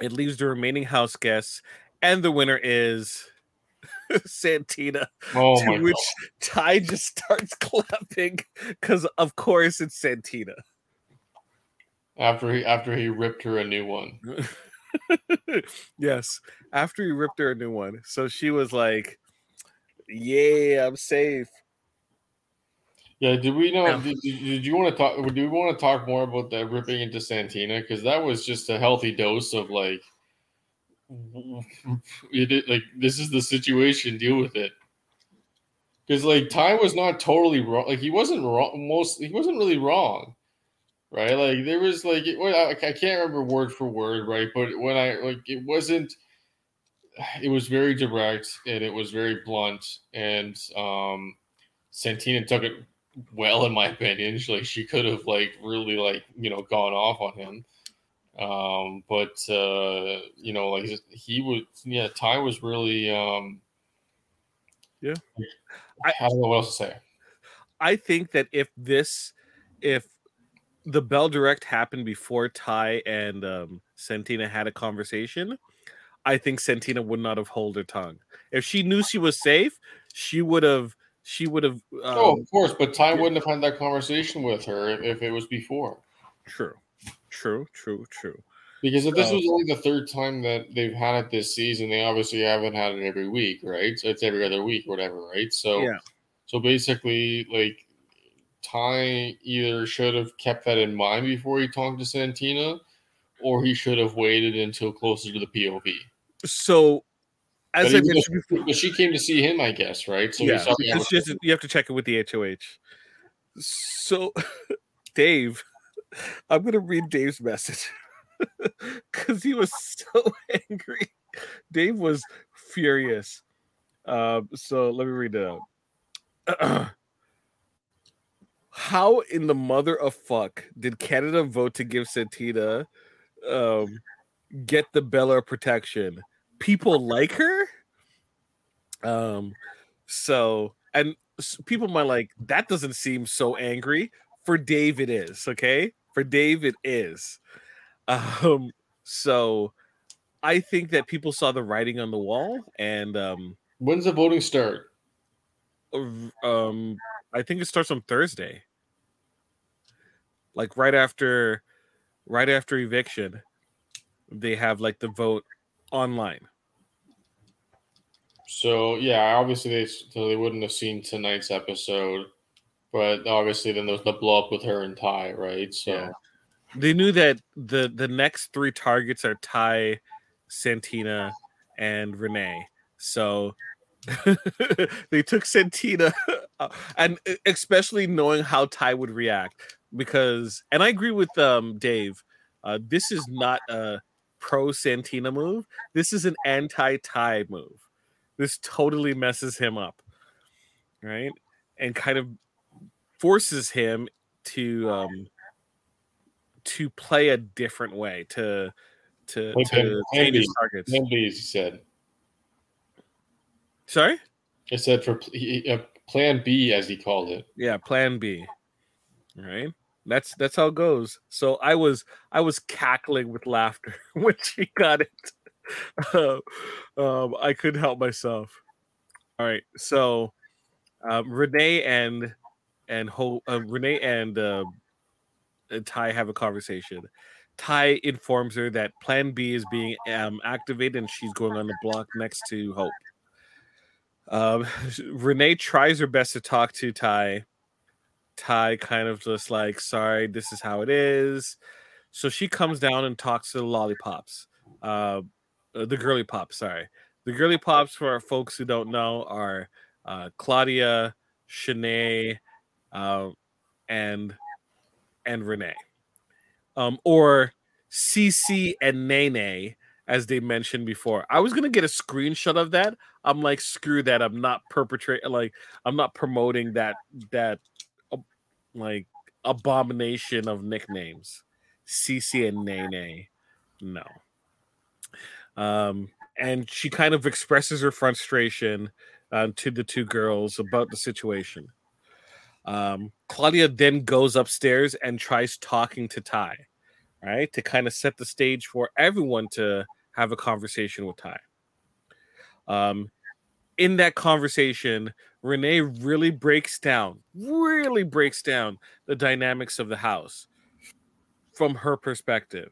it leaves the remaining house guests and the winner is santina Oh to which ty just starts clapping because of course it's santina! After he after he ripped her a new one. yes after he ripped her a new one so she was like yeah i'm safe Yeah, did we know? Yeah. Did, did, you want to talk? Do we want to talk more about that ripping into Santina? Because that was just a healthy dose of like, it, like this is the situation. Deal with it. Because like Ty was not totally wrong. Like he wasn't wrong. Most he wasn't really wrong, right? Like there was like it, I, I can't remember word for word, right? But when I like it wasn't. It was very direct and it was very blunt, and um, Santina took it well in my opinion. She- like she could have like really like you know gone off on him. Um but uh you know like he was yeah ty was really um Yeah. i, I don't know what else to say. I think that if this if the bell direct happened before ty and um santina had a conversation i think santina would not have held her tongue. If she knew she was safe she would have she would have um, oh of course but ty wouldn't have had that conversation with her if, if it was before. True true true true. Because if this Oh. was only the third time that they've had it this season they obviously haven't had it every week right? So it's every other week or whatever right? So yeah. So basically, like Ty either should have kept that in mind before he talked to Santina, or he should have waited until closer to the POV. so as But i mentioned before she came to see him, I guess, right? So yeah, just you have to check it with the HOH. So, Dave, I'm gonna read Dave's message because he was so angry. Dave was furious. Um, so let me read it out. How in the mother of fuck did Canada vote to give Santina um, get the Bella protection? People like her. Um, so and people might like that doesn't seem so angry. For Dave, it is okay. For Dave, it is. Um, so I think that people saw the writing on the wall, and um, When's the voting start? um, I think it starts on Thursday, like right after, right after eviction. They have like the vote online. So yeah, obviously they so they wouldn't have seen tonight's episode, but obviously then there's the blow up with her and Ty, right? So Yeah. They knew that the the next three targets are Ty, Santina, and Renee. So they took Santina, and especially knowing how Ty would react, because and I agree with um Dave. Uh, this is not a pro Santina move. This is an anti Ty move. This totally messes him up, right? And kind of forces him to um to play a different way to to to him- change his targets. Nobody said Sorry? it said for uh, Plan B as he called it. Yeah, plan B. Right? That's that's how it goes. So I was I was cackling with laughter when she got it. Uh, um, I couldn't help myself. All right, so um, Renee and and Ho, uh, Renee and uh, Ty have a conversation. Ty informs her that Plan B is being um, activated and she's going on the block next to Hope. Um, Renee tries her best to talk to Ty. Ty kind of just like, sorry, this is how it is. So she comes down and talks to the lollipops, uh, the girly pops. Sorry, the girly pops. For our folks who don't know, are uh, Claudia, Shanae, uh, and and Renee, um, or CC and Nene, as they mentioned before. I was gonna get a screenshot of that. I'm like, screw that. I'm not perpetrating. Like, I'm not promoting that that uh, like abomination of nicknames. CC and Nene, no. Um, and she kind of expresses her frustration uh, to the two girls about the situation. Um, Claudia then goes upstairs and tries talking to Ty, right, to kind of set the stage for everyone to have a conversation with Ty. Um, in that conversation, Renee really breaks down, really breaks down the dynamics of the house from her perspective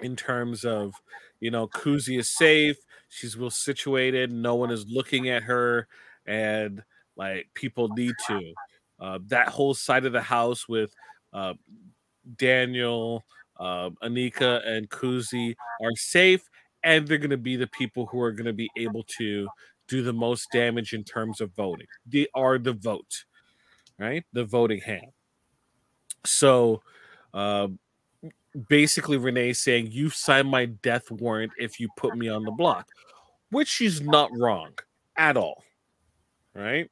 in terms of you know Kuzi is safe, she's well situated, no one is looking at her, and like people need to. Uh, that whole side of the house with uh, Daniel, uh, Anika, and Kuzi are safe, and they're going to be the people who are going to be able to do the most damage in terms of voting. They are the vote, right? The voting hand. So, uh, basically, Renee saying, You sign my death warrant if you put me on the block, which she's not wrong at all, right?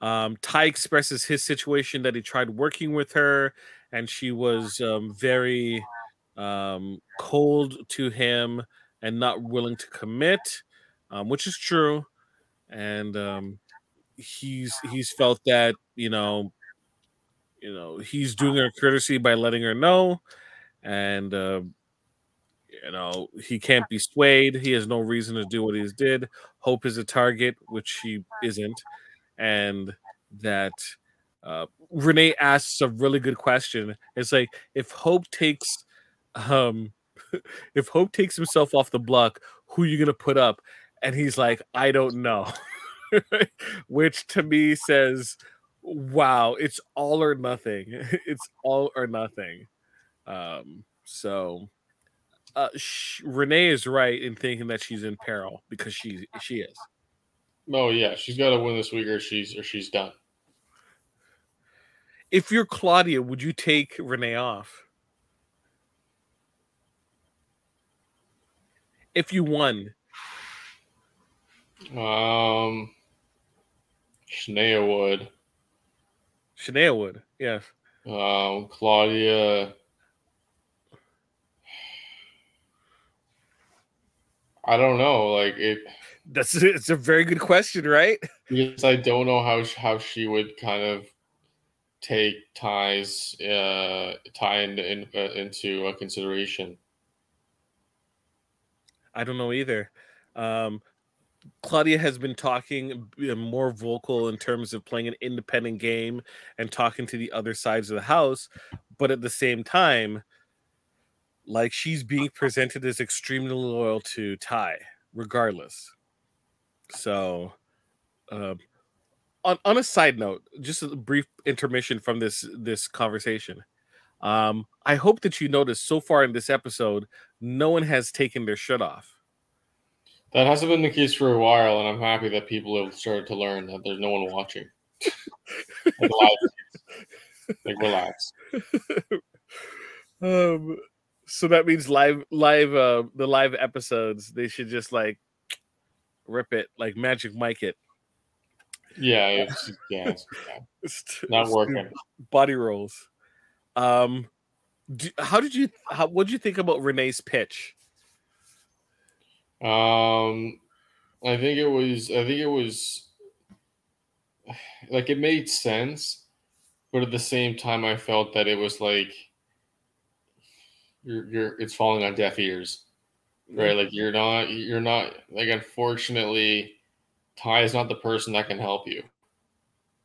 Um, Ty expresses his situation that he tried working with her and she was um, very um, cold to him and not willing to commit, um, which is true. And um, he's he's felt that you know, you know, he's doing her courtesy by letting her know, and uh, you know he can't be swayed. He has no reason to do what he did. Hope is a target, which he isn't, and that uh, Renee asks a really good question. It's like if Hope takes, um, if Hope takes himself off the block, who are you gonna put up? And he's like, I don't know, which to me says, wow, it's all or nothing. It's all or nothing. Um, so. Uh, sh- Renee is right in thinking that she's in peril because she she is. Oh yeah, she's got to win this week, or she's or she's done if you're Claudia, would you take Renee off? If you won. Um Shania Wood. Shania Wood, yes. Um Claudia. I don't know. Like it that's it's a very good question, right? Because I don't know how how she would kind of take Ty's uh, Ty in, in, uh, into consideration? I don't know either. Um, Claudia has been talking more vocal in terms of playing an independent game and talking to the other sides of the house, but at the same time, like she's being presented as extremely loyal to Ty, regardless. So, uh, on, on a side note, just a brief intermission from this this conversation. Um, I hope that you noticed so far in this episode, no one has taken their shirt off. That hasn't been the case for a while, and I'm happy that people have started to learn that there's no one watching. like, like, relax. Um, so that means live, live, uh, the live episodes. They should just like rip it, like Magic Mike it. Yeah, it's yeah, it's, it's not working. Body rolls. Um, do, how did you? How, what did you think about Renee's pitch? Um, I think it was. I think it was like it made sense, but at the same time, I felt that it was like you're you're it's falling on deaf ears, right? Like you're not you're not like unfortunately Ty is not the person that can help you,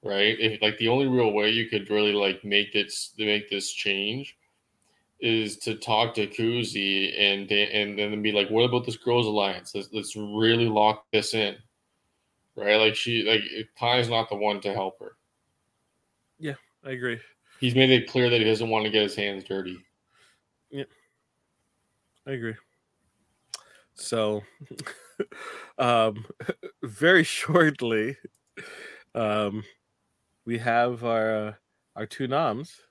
right? If like the only real way you could really like make this make this change is to talk to Kuzi and and then be like, what about this girls' alliance? Let's, let's really lock this in, right? Like she like Ty's not the one to help her. Yeah, I agree. He's made it clear that he doesn't want to get his hands dirty. Yeah, I agree. So, um, very shortly, um, we have our uh, our two noms,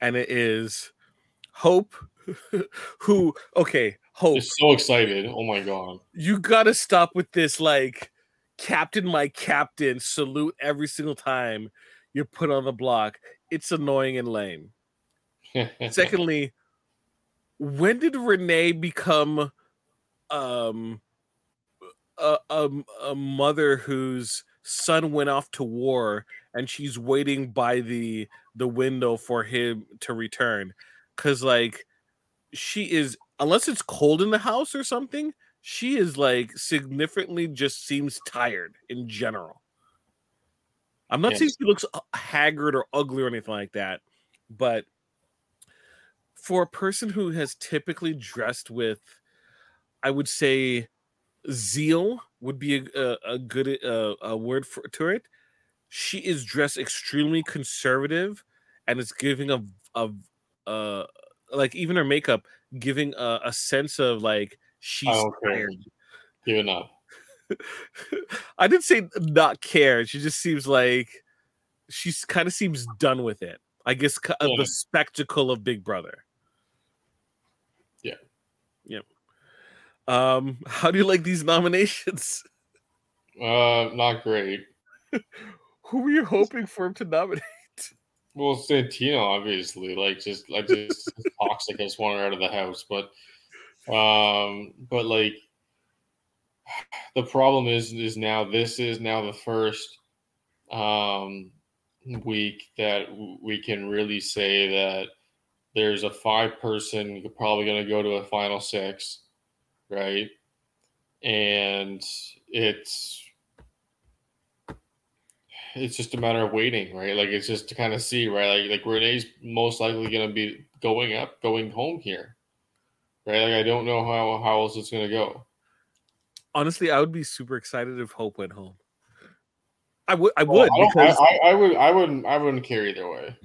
and it is Hope, who okay, Hope. Just so excited! Oh my god! You gotta stop with this, like Captain, my captain, salute every single time you're put on the block. It's annoying and lame. Secondly, when did Renee become um a, a, a mother whose son went off to war and she's waiting by the the window for him to return cuz like she is unless it's cold in the house or something she is like significantly just seems tired in general i'm not yes. saying she looks uh, haggard or ugly or anything like that but for a person who has typically dressed with, I would say, zeal would be a, a, a good uh, a word for to it. She is dressed extremely conservative, and it's giving a a uh like even her makeup giving a, a sense of like she's tired. Giving up. I didn't say not care. She just seems like she's kind of seems done with it. I guess yeah. the spectacle of Big Brother. Yep. Um, how do you like these nominations? Uh, not great. Who were you hoping for him to nominate? Well, Santina, obviously, like just like just toxic. I just want her out of the house, but um, but like the problem is is now this is now the first um week that we can really say that there's a five person probably going to go to a final six, right? And it's it's just a matter of waiting, right? Like it's just to kind of see, right? Like like Renee's most likely going to be going up, going home here, right? Like I don't know how how else it's going to go. Honestly, I would be super excited if Hope went home. I would. I would. Well, I, because... I, I, I would. I wouldn't. I wouldn't care either way.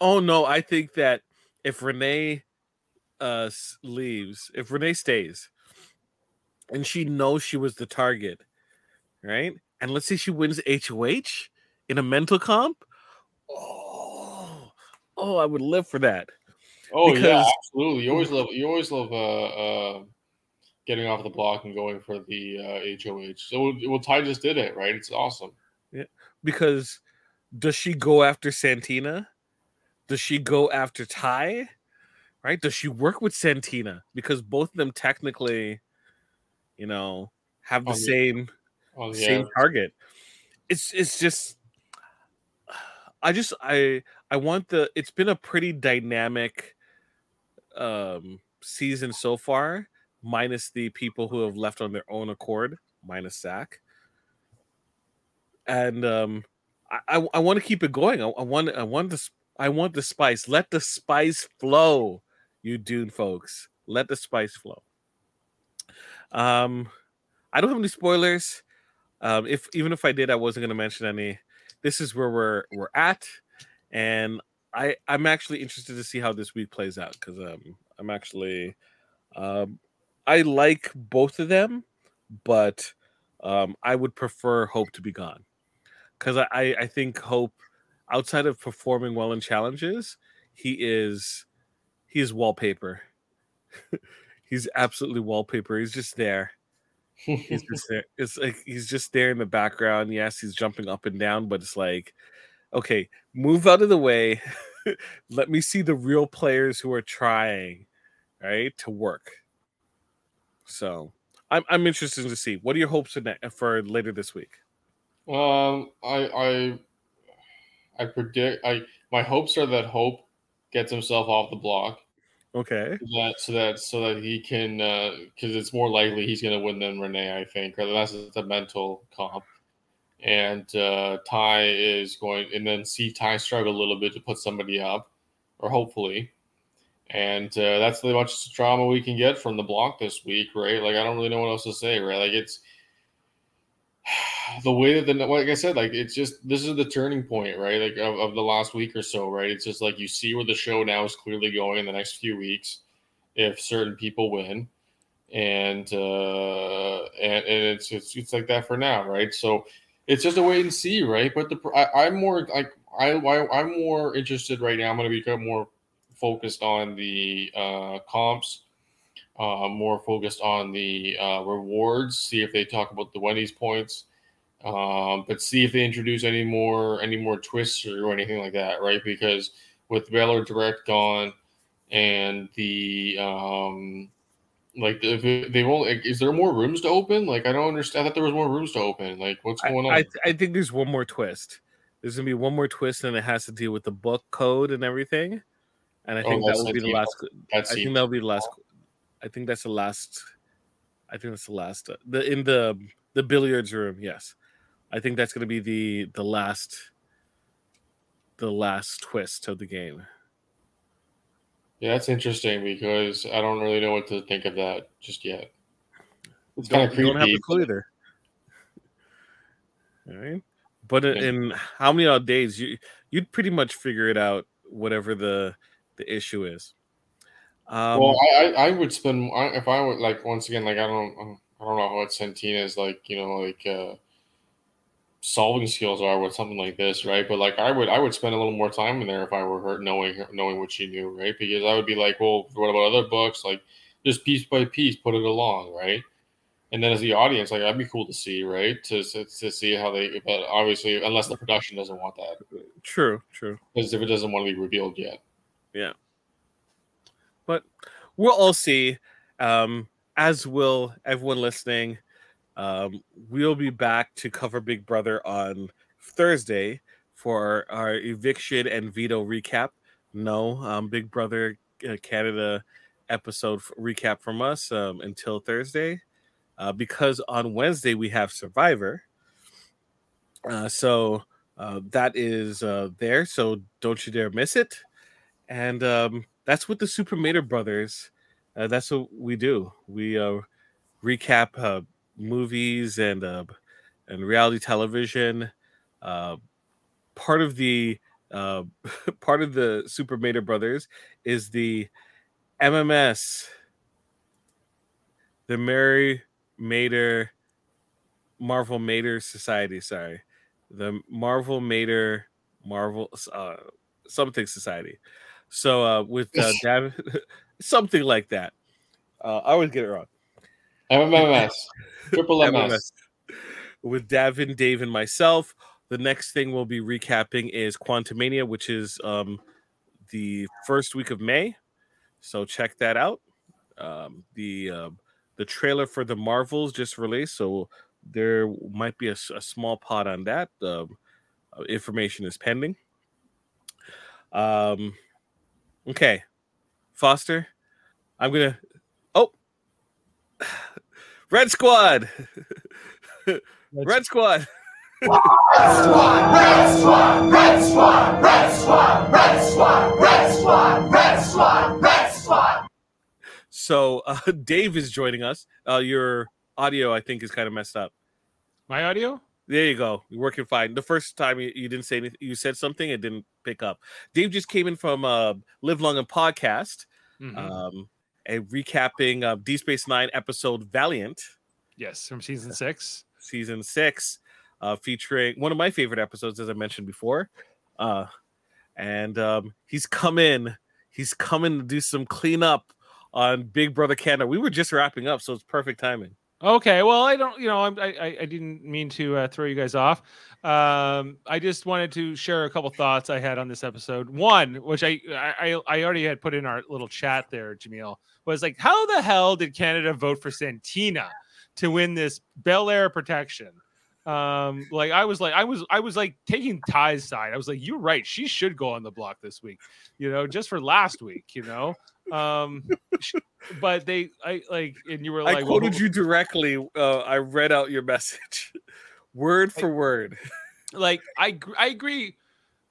Oh no! I think that if Renee uh leaves, if Renee stays, and she knows she was the target, right? And let's say she wins HOH in a mental comp. Oh, oh, I would live for that. Oh because... yeah, absolutely. You always love you always love uh, uh getting off the block and going for the uh, HOH. So well, Ty just did it, right? It's awesome. Yeah, because does she go after Santina? Does she go after Ty? Right? Does she work with Santina? Because both of them technically, you know, have the, same same target. It's it's just I just I I want the it's been a pretty dynamic um season so far, minus the people who have left on their own accord, minus Zach. And um I, I, I want to keep it going. I, I want I want this I want the spice. Let the spice flow, you Dune folks. Let the spice flow. Um, I don't have any spoilers. Um, if even if I did, I wasn't going to mention any. This is where we're we're at, and I I'm actually interested to see how this week plays out because um I'm actually um I like both of them, but um I would prefer Hope to be gone because I I think Hope outside of performing well in challenges, he is he is wallpaper. he's absolutely wallpaper. He's just there. he's just there. It's like he's just there in the background. Yes, he's jumping up and down, but it's like, okay, move out of the way. Let me see the real players who are trying, right, to work. So, I'm I'm interested to see. What are your hopes for later this week? Um, I I I predict I my hopes are that Hope gets himself off the block. Okay. So that so that so that he can because uh, it's more likely he's going to win than Renee, I think. Or that's the mental comp. And uh, Ty is going, and then see Ty struggle a little bit to put somebody up, or hopefully. And uh, that's the much drama we can get from the block this week, right? Like I don't really know what else to say, right? Like it's the way that the like I said, like it's just this is the turning point, right? Like of, of the last week or so, right? It's just like you see where the show now is clearly going in the next few weeks if certain people win. And uh and, and it's, it's it's like that for now, right? So it's just a wait and see, right? But the I, I'm more like I, I I'm more interested right now. I'm going to become more focused on the uh, comps uh, more focused on the uh, rewards. See if they talk about the Wendy's points, um, but see if they introduce any more any more twists or anything like that, right? Because with Bell Direct gone and the um, like if they won't like, is there more rooms to open? Like I don't understand. I thought there was more rooms to open. Like what's going on? I, I think there's one more twist. There's gonna be one more twist, and it has to deal with the book code and everything. And I oh, think oh, that will be the last. I think that'll be the last I think that's the last. I think that's the last. Uh, the in the the billiards room. Yes, I think that's going to be the the last. The last twist of the game. Yeah, that's interesting because I don't really know what to think of that just yet. It's kind of creepy. Don't have the clue either. All right, but yeah. in how many odd days you you'd pretty much figure it out, whatever the the issue is. Um, well, I, I would spend if I would like once again like I don't I don't know what Santina's like you know like uh, solving skills are with something like this right? But like I would I would spend a little more time in there if I were her knowing knowing what she knew right? Because I would be like well what about other books? Like just piece by piece put it along right? And then as the audience like that'd be cool to see right? To to, to see how they but obviously unless the production doesn't want that. True true. Because if it doesn't want to be revealed yet. Yeah but we'll all see. Um, as will everyone listening. Um, we'll be back to cover Big Brother on Thursday for our, eviction and veto recap. No, um, Big Brother uh, Canada episode recap from us um, until Thursday, uh, because on Wednesday we have Survivor. Uh, so uh, that is uh, there. So don't you dare miss it. And um, that's what the Super Mader Brothers. Uh, that's what we do. We uh, recap uh, movies and uh, and reality television. Uh, part of the uh, part of the Super Mader Brothers is the MMS, the Mary Mader Marvel Mader Society. Sorry, the Marvel Mader Marvel something Society. So uh, with uh, something like that. Uh, I always get it wrong. MMS, triple MS. With Davan, Dave, and myself, the next thing we'll be recapping is Quantumania, which is um, the first week of May. So check that out. Um, the uh, the trailer for the Marvels just released, so there might be a, a small pot on that. Um, uh, information is pending. Um, Okay, Foster, I'm gonna. Oh, Red Squad, Red Squad. Red Squad, Red Squad, Red Squad, Red Squad, Red Squad, Red Squad, Red Squad, Red Squad. So uh, Dave is joining us. Uh, your audio, I think, is kind of messed up. My audio? There you go. You're working fine. The first time you, you, didn't say anything, you said something, it didn't pick up. Dave just came in from uh, Live Long and Podcast, mm-hmm. um, a recapping of Deep Space Nine episode Valiant. Yes, from season six. Season six, uh, featuring one of my favorite episodes, as I mentioned before. Uh, and um, he's come in. He's coming to do some cleanup on Big Brother Canada. We were just wrapping up, so it's perfect timing. Okay, well, I don't, you know, I I, I didn't mean to uh, throw you guys off. Um, I just wanted to share a couple thoughts I had on this episode. One, which I I I already had put in our little chat there, Jaemeel, was like, how the hell did Canada vote for Santina to win this Bel Air protection? Um, like I was like, I was, I was like taking Ty's side. I was like, you're right. She should go on the block this week, you know, just for last week, you know. Um, but they, I like, and you were like, well, quoted who- you directly. Uh, I read out your message, word for word. like I I agree.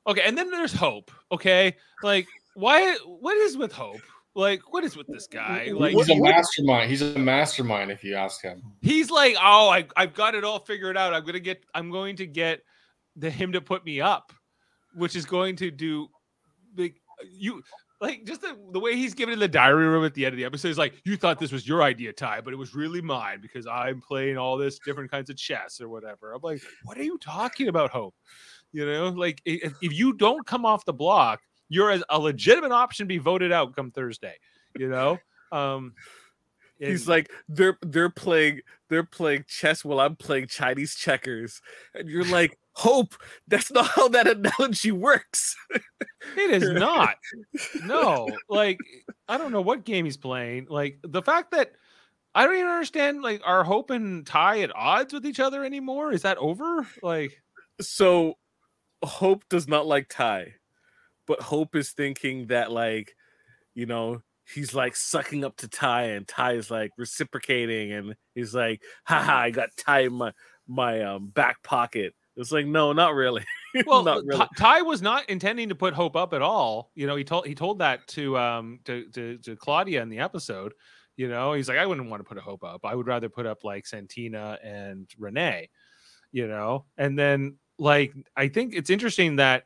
Okay, and then there's hope. Okay, like why? What is with hope? Like what is with this guy? Like He's a mastermind. He's a mastermind. If you ask him, he's like, oh, I I've got it all figured out. I'm gonna get. I'm going to get the him to put me up, which is going to do. Like you. Like just the, the way he's given in the diary room at the end of the episode is like, you thought this was your idea, Ty, but it was really mine because I'm playing all this different kinds of chess or whatever. I'm like, what are you talking about, Hope? You know, like if, if you don't come off the block, you're a, legitimate option to be voted out come Thursday. You know, um, He's like they're they're playing they're playing chess while I'm playing Chinese checkers, and you're like, Hope, that's not how that analogy works. It is not. No, like I don't know what game he's playing. Like the fact that I don't even understand. Like, are Hope and Ty at odds with each other anymore? Is that over? Like, So Hope does not like Ty, but Hope is thinking that like, you know, he's like sucking up to Ty, and Ty is like reciprocating, and he's like, haha, I got Ty in my my um back pocket. It's like, no, not really. well, not Ty- really. Ty was not intending to put Hope up at all. You know, he told he told that to um to to, to Claudia in the episode. You know, he's like, I wouldn't want to put a Hope up. I would rather put up like Santina and Renee. You know, and then like I think it's interesting that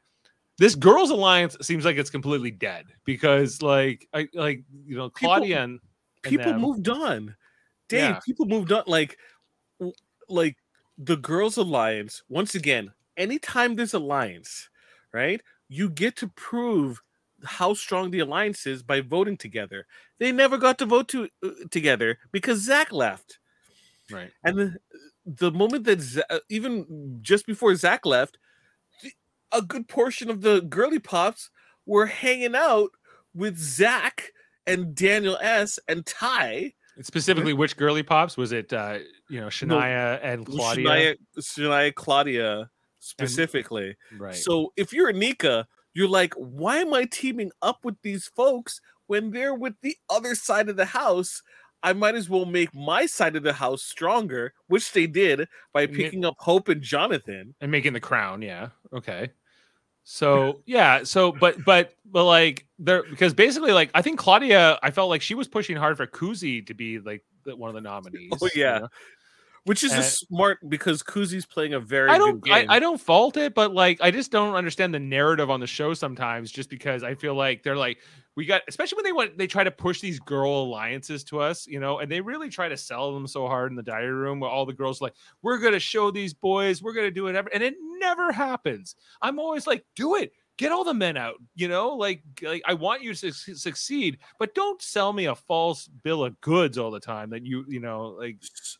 this girls' alliance seems like it's completely dead because like I like you know People- Claudia and, and people them- moved on. Dave, Yeah. people moved on. Like, like the Girls Alliance. Once again, anytime there's alliance, right? You get to prove how strong the alliance is by voting together. They never got to vote to, uh, together because Zach left, right. and the, the moment that uh, even just before Zach left, a good portion of the girly pops were hanging out with Zach and Daniel S and Ty. Specifically, which girly pops was it? uh You know, Shania and Claudia. Shania, Shania Claudia specifically. right. So if you're Nika, you're like, why am I teaming up with these folks when they're with the other side of the house? I might as well make my side of the house stronger, which they did by picking up Hope and Jonathan. and making the crown yeah okay so yeah so but but but like there because basically like i think claudia i felt like she was pushing hard for kuzi to be like the, one of the nominees Oh, yeah. know? Which is Uh, a smart because Kuzi's playing a very i don't good I. I don't fault it but like i just don't understand the narrative on the show sometimes just because i feel like they're like we got especially when they want they try to push these girl alliances to us you know and they really try to sell them so hard in the diary room where all the girls like we're gonna show these boys we're gonna do it and it never happens. I'm always like do it. Get all the men out you know like, like i want you to suc- succeed but don't sell me a false bill of goods all the time that you you know like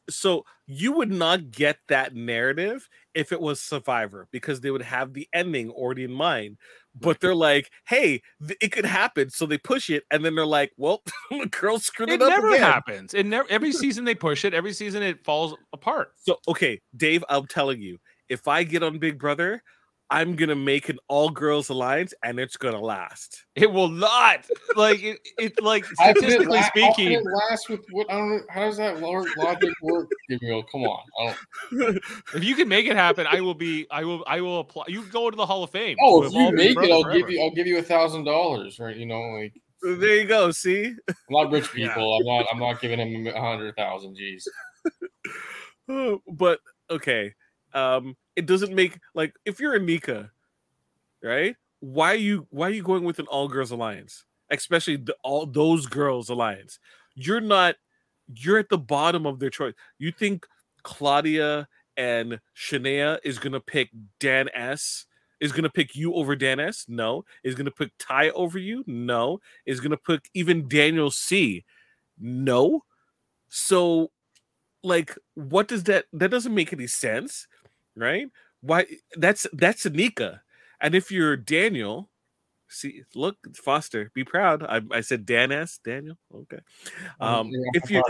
so you would not get that narrative if it was survivor because they would have the ending already in mind but they're like hey th- it could happen. So they push it and then they're like well the girl screwed it, it up It never again. happens. It never every season they push it every season it falls apart. So okay dave i'm telling you if i get on big brother i'm gonna make an all girls alliance and it's gonna last It will not. Like it, it like How can statistically la- speaking. it last with what? I don't know. How does that logic work? Gabriel? Come on. If you can make it happen, I will be. I will. I will apply. You go to the Hall of Fame. oh, if you make it, I'll forever. give you. I'll give you a thousand dollars. Right? You know, like there you go see I'm not rich Yeah. people. I'm not. I'm not giving him a hundred thousand. Jeez. Oh, but okay um it doesn't make like if you're Anika right? Why are you why are you going with an all girls alliance? Especially the, all those girls alliance. You're not you're at the bottom of their choice. You think claudia and shania is gonna pick dan s? Is gonna pick you over dan s? No. Is gonna pick ty over you? No. Is gonna pick even daniel c? No. So like what does that that doesn't make any sense right why that's that's Anika. and if you're daniel C look foster be proud i, I said dan s daniel okay um Yeah, if you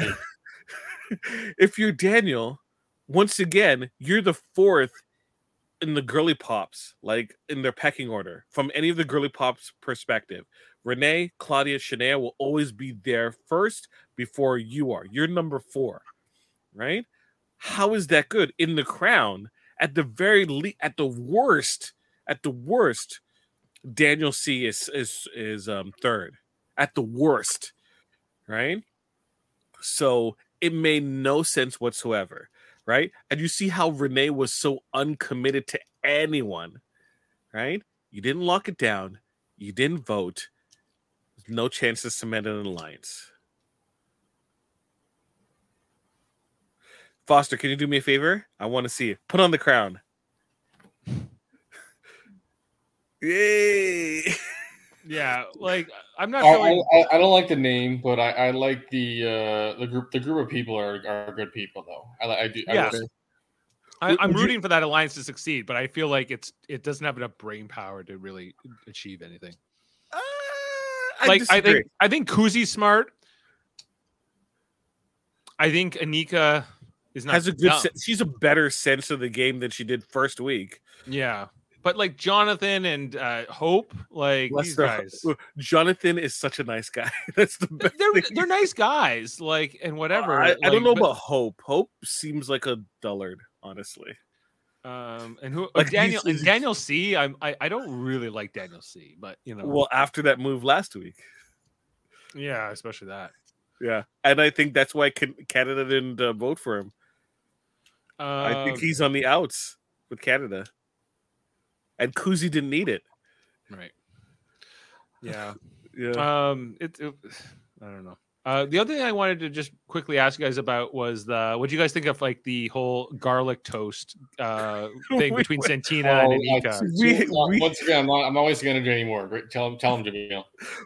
if you're daniel once again you're the fourth in the girly pops, like in their pecking order, from any of the girly pops perspective, Renee, Claudia, Shania will always be there first before you are. You're number four, right? How is that good? In the crown, at the very least, at the worst, at the worst, Daniel C is is is um third. At the worst, right? So it made no sense whatsoever, right? And you see how Renee was so uncommitted to anyone, right? You didn't lock it down, you didn't vote, no chance to cement an alliance. Foster, can you do me a favor? I want to see it. Put on the crown. Yay! Yeah, like I'm not I, feeling. I, I don't like the name, but I, I like the uh, the group. The group of people are, are good people, though. I, I do. Yeah. I, am would you- rooting for that alliance to succeed, but I feel like it's it doesn't have enough brain power to really achieve anything. Uh, I like I think I think Kuzi's smart. I think Anika is not has a good. dumb. She's a better sense of the game than she did first week. Yeah, but like Jonathan and uh, Hope, like Bless these guys, Jonathan is such a nice guy. That's the best. they're thing. they're nice guys. Like and whatever. I, I don't know but- about Hope. Hope seems like a dullard, honestly. Um, and who Like, Daniel and Daniel C. I'm I, I don't really like Daniel C. But you know, Well, after that move last week, yeah, especially that. yeah, and I think that's why Can- Canada didn't uh, vote for him. I think Um, he's on the outs with Canada, and Kuzi didn't need it. right. Yeah. Yeah, Um, it, it I don't know. Uh, the other thing I wanted to just quickly ask you guys about was the what do you guys think of like the whole garlic toast uh thing We- between Santina Oh, and Anika? We- we- once again, I'm not, I'm not wasting energy anymore. Great. Tell him, tell him, Jaemeel.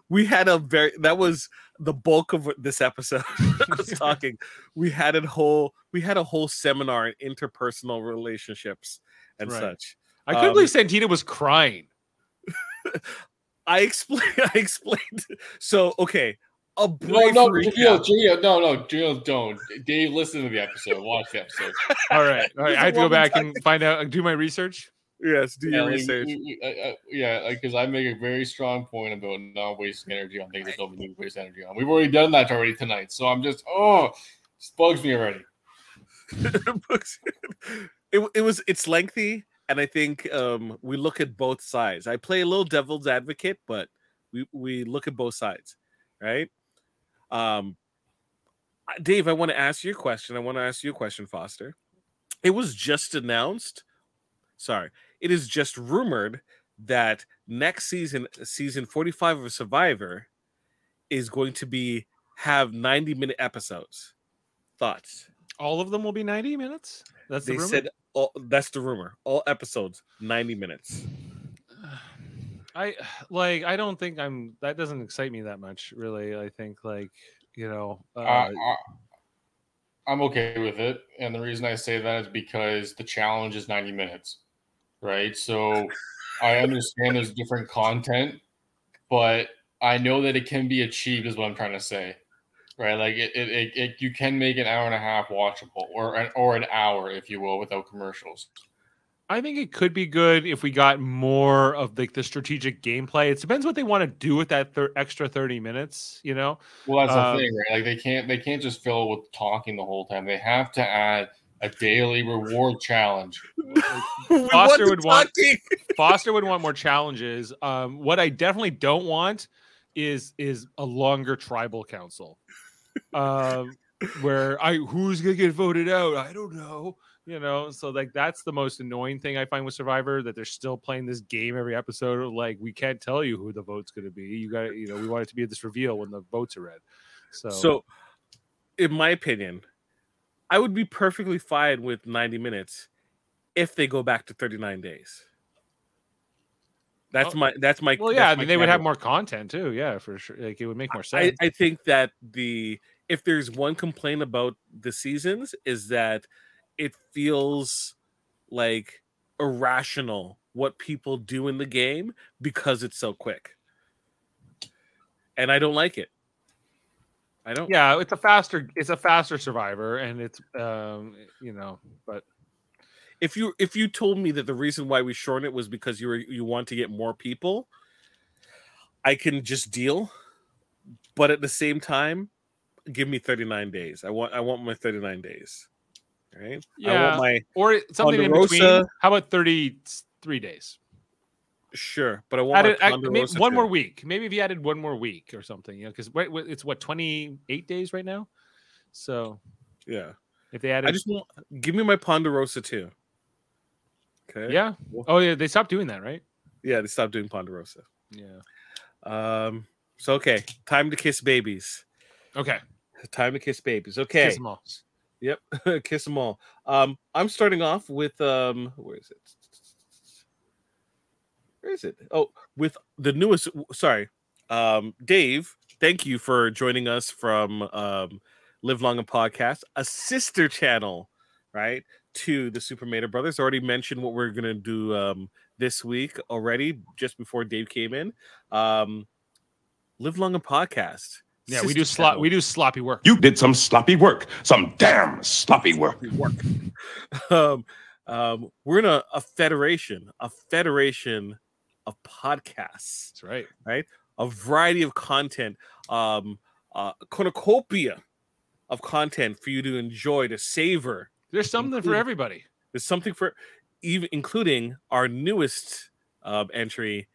we had a very that was the bulk of this episode. I was talking. We had a whole we had a whole seminar in interpersonal relationships and Right. such. I couldn't um, believe Santina was crying. I explained. I explained. So okay, a No, brief no, recap. Jaemeel, Jaemeel, no, no, Jaemeel, don't. Dave, listen to the episode. Watch the episode. All right, all right. He's I a have to go back and find out, do my research. Yes, do Yeah, your like, research. uh, uh, yeah, because I make a very strong point about not wasting energy on things that don't need to waste energy on. We've already done that already tonight, so I'm just oh, this bugs me already. it, it was it's lengthy and i think um we look at both sides i play a little devil's advocate but we we look at both sides right um dave i want to ask you a question i want to ask you a question foster it was just announced sorry it is just rumored that next season season 45 of survivor is going to be have 90 minute episodes thoughts All of them will be 90 minutes. That's the they rumor? said all, that's the rumor. All episodes, 90 minutes. I like. I don't think I'm. That doesn't excite me that much, really. I think like you know. Uh, Uh, I, I'm okay with it, and the reason I say that is because the challenge is 90 minutes, right? So I understand there's different content, but I know that it can be achieved. Is what I'm trying to say, right? Like it, it, it, it you can make an hour and a half watchable, or an or an hour, if you will, without commercials. I think it could be good if we got more of like the strategic gameplay. It depends what they want to do with that thir- extra 30 minutes. You know. Well, that's Um, the thing, right? Like they can't they can't just fill it with talking the whole time. They have to add a daily reward challenge. Foster would want- Foster would want more challenges. Um, what I definitely don't want is is a longer tribal council, um, where I who's gonna get voted out? I don't know. You know, so like that's the most annoying thing I find with Survivor that they're still playing this game every episode. of, Like we can't tell you who the vote's gonna be. You got you know we want it to be this reveal when the votes are read. So, So, in my opinion, I would be perfectly fine with 90 minutes if they go back to 39 days. That's Oh. my that's my well, yeah, I mean, they would have more content too. Yeah, for sure. Like it would make more I, sense. I think that the if there's one complaint about the seasons is that it feels like irrational what people do in the game because it's so quick. And I don't like it. I don't yeah it's a faster it's a faster survivor and it's um you know but if you if you told me that the reason why we shortened it was because you were you want to get more people, I can just deal. But at the same time, give me 39 days. I want I want my 39 days. Right? I Yeah. want my Or something in between. How about 33 days? Sure, but I want Added, my add- one too. more week. Maybe if you added one more week or something, you know, because it's what 28 days right now. So Yeah. if they added, I just want give me my Ponderosa too. Okay. yeah. Oh yeah, they stopped doing that, right? Yeah, they stopped doing Ponderosa. Yeah. Um so okay, time to kiss babies. Okay. Time to kiss babies. Okay. Kiss 'em all. Yep, kiss them all. Um, I'm starting off with um, where is it? Where is it? Oh, with the newest. Sorry, um, Dave. Thank you for joining us from um, Live Long and Podcast, a sister channel, right, to the Super Mader Brothers. Already mentioned what we're gonna do um, this week already, just before Dave came in. Um, Live Long and Podcast. Yeah, we do slop. We do sloppy work. You did some sloppy work, some damn sloppy work. work. um, um, we're in a, a federation, a federation of podcasts, That's right. right? A variety of content, um, uh, cornucopia of content for you to enjoy, to savor. There's something for everybody. There's something for even including our newest um, entry,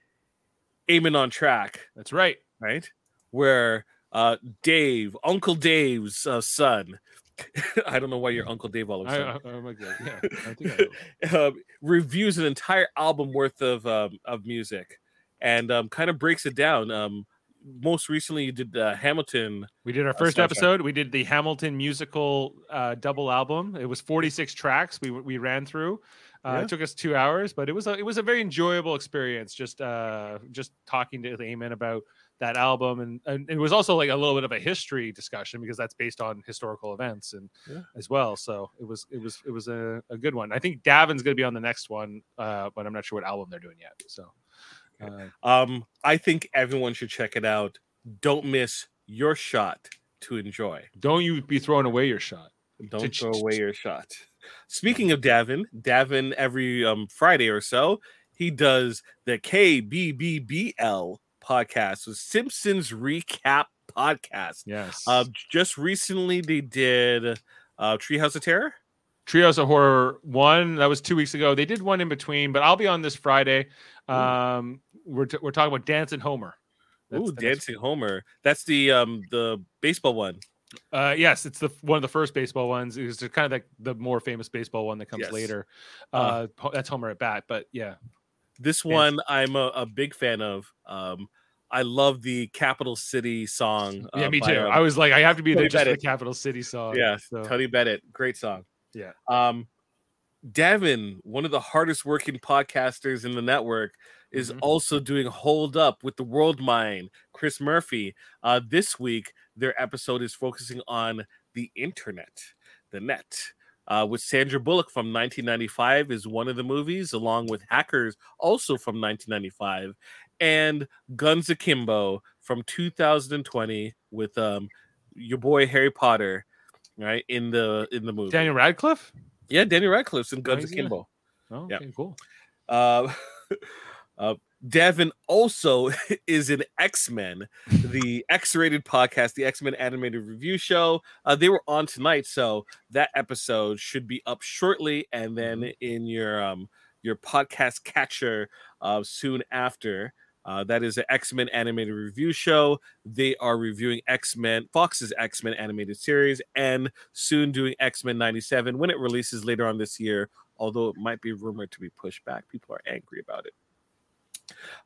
Eamon on Track, That's right. right? Where uh, Dave, Uncle Dave's uh, son, I don't know why you're Uncle Dave all of a I, sudden. I, like, yeah, I think I know. um, reviews an entire album worth of um, of music and um, kind of breaks it down. Um, most recently, you did uh, Hamilton. We did our Uh, first episode. We did the Hamilton musical uh, double album. It was 46 tracks. We we ran through. Uh, Yeah. It took us two hours, but it was a it was a very enjoyable experience. Just uh just talking to Eamon about that album, and, and it was also like a little bit of a history discussion because that's based on historical events and Yeah. as well. So it was it was it was a, a good one. I think Davan's going to be on the next one, uh, but I'm not sure what album they're doing yet. So. Uh, Um, I think everyone should check it out. Don't miss your shot to enjoy. don't you be throwing away your shot. Don't throw away your shot. Speaking of Davan, Davan every um, Friday or so, he does the KBBL podcast, the Simpsons Recap Podcast. Yes. Uh, just recently, they did uh, Treehouse of Terror. Treehouse of Horror one that was two weeks ago. They did one in between, but I'll be on this Friday. Um, we're t- we're talking about Dancing Homer. That's Ooh, Dancing Homer. That's the um the baseball one. Uh, yes, it's the one of the first baseball ones. It's kind of like the more famous baseball one that comes Yes. later. Uh, Uh, that's Homer at bat, but yeah, This one I'm a, a big fan of. Um, I love the Capital City song. yeah, uh, me by, too. um, I was like, I have to be there just for the Capital City song. yeah, so, Tony Bennett, great song. Yeah. Um, Davan, one of the hardest working podcasters in the network, is Mhm. also doing Hold Up with the World Mind. Chris Murphy. Uh, this week, their episode is focusing on the internet, the net. Uh, with Sandra Bullock from 1995 is one of the movies, along with Hackers, also from 1995, and Guns Akimbo from 2020 with um, your boy Harry Potter, right in the in the movie. Daniel Radcliffe. Yeah, Daniel Radcliffe's in Guns in. Akimbo. Oh, Yeah. cool. Uh, uh, Davan also is in X Men, the X rated podcast, the X Men animated review show. Uh, they were on tonight, so that episode should be up shortly, and then in your um your podcast catcher uh, soon after. Uh, that is an X Men animated review show. They are reviewing X Men, Fox's X Men animated series, and soon doing X Men 97 when it releases later on this year although it might be rumored to be pushed back. People are angry about it.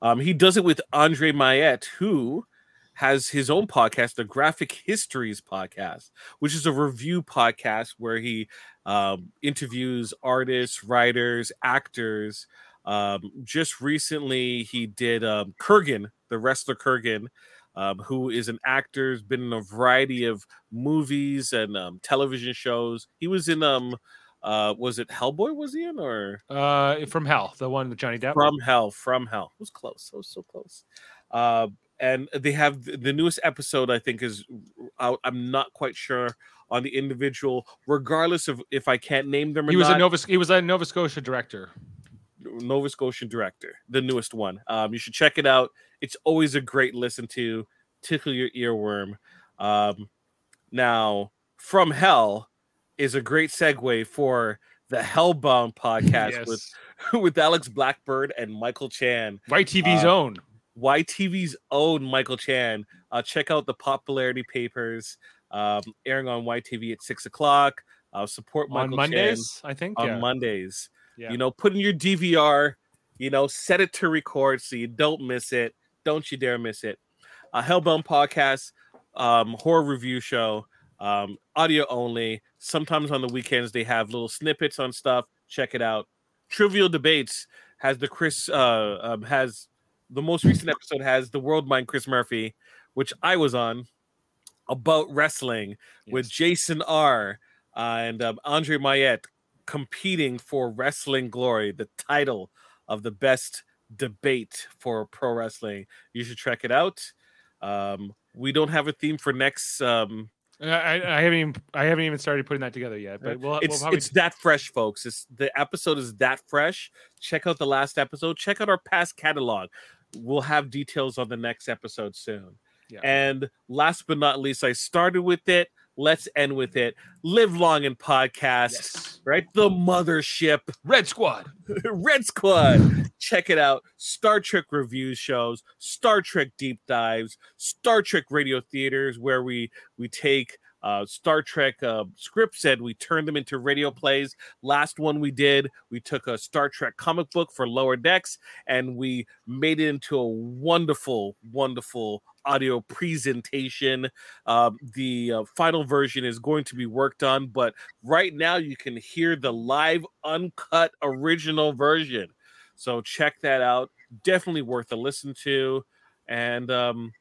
Um, he does it with Andre Mayette, who has his own podcast, the Graphic Histories podcast, which is a review podcast where he um, interviews artists, writers, actors. Um, just recently, he did um, Kurrgan, the wrestler Kurrgan, um, who is an actor, has been in a variety of movies and um, television shows. He was in um, uh was it hellboy was he in or Uh, from Hell, the one with Johnny Depp. from hell from hell it was close it was so close uh and they have the newest episode. I think is out. I'm not quite sure on the individual, regardless of if I can't name them or He was not. a Nova. He was a Nova Scotia director. Nova Scotian director, the newest one. Um, you should check it out. It's always a great listen to, tickle your earworm. Um, now, From Hell is a great segue for the Hellbound podcast with with Alex Blackbird and Michael Chan, YTV's uh, own. YTV's own Michael Chan. Uh, check out the popularity papers um, airing on YTV at six o'clock. Uh, support on Michael Mondays, I think. Chan yeah. on Mondays Yeah. you know put in your dvr you know set it to record so you don't miss it. Don't you dare miss it. Uh hellbound podcast um horror review show um audio only. Sometimes on the weekends they have little snippets on stuff. Check it out. Trivial debates has the chris uh um, has the most recent episode has the world mind chris murphy which i was on about wrestling with jason r uh, and um, andre mayette competing for wrestling glory the title of the best debate for pro wrestling. You should check it out. Um we don't have a theme for next um I, I haven't even I haven't even started putting that together yet. But we'll, it's we'll it's that fresh folks. It's the episode is that fresh. Check out the last episode. Check out our past catalog. We'll have details on the next episode soon. Yeah. and last but not least i started with it let's end with it. Live long in podcast. Yes. right? The mothership. Red Squad. red squad. Check it out. Star trek reviews shows. Star trek deep dives. Star trek radio theaters where we we take uh, Star Trek uh, scripts and we turned them into radio plays. Last one we did, we took a Star Trek comic book for Lower Decks and we made it into a wonderful, wonderful audio presentation. Um, the uh, final version is going to be worked on, but right now you can hear the live, uncut, original version. So check that out. Definitely worth a listen to. And um,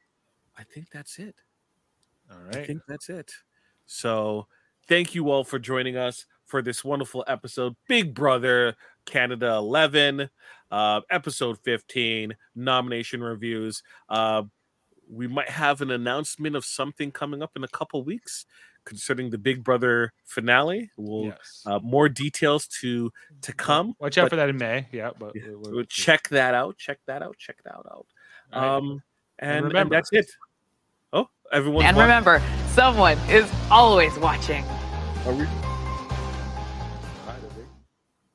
I think that's it. All right. I think that's it. So thank you all for joining us for this wonderful episode. Big Brother Canada 11, uh, episode 15, nomination reviews. Uh, we might have an announcement of something coming up in a couple weeks concerning the Big Brother finale. We'll yes. uh, more details to to come. Watch out but- for that in May. Yeah, but Yeah, we're- We'll check that out. Check that out. Check that out. All right. Um, and, and, remember- that's it. Oh, everyone. And remember, someone is always watching. Are we,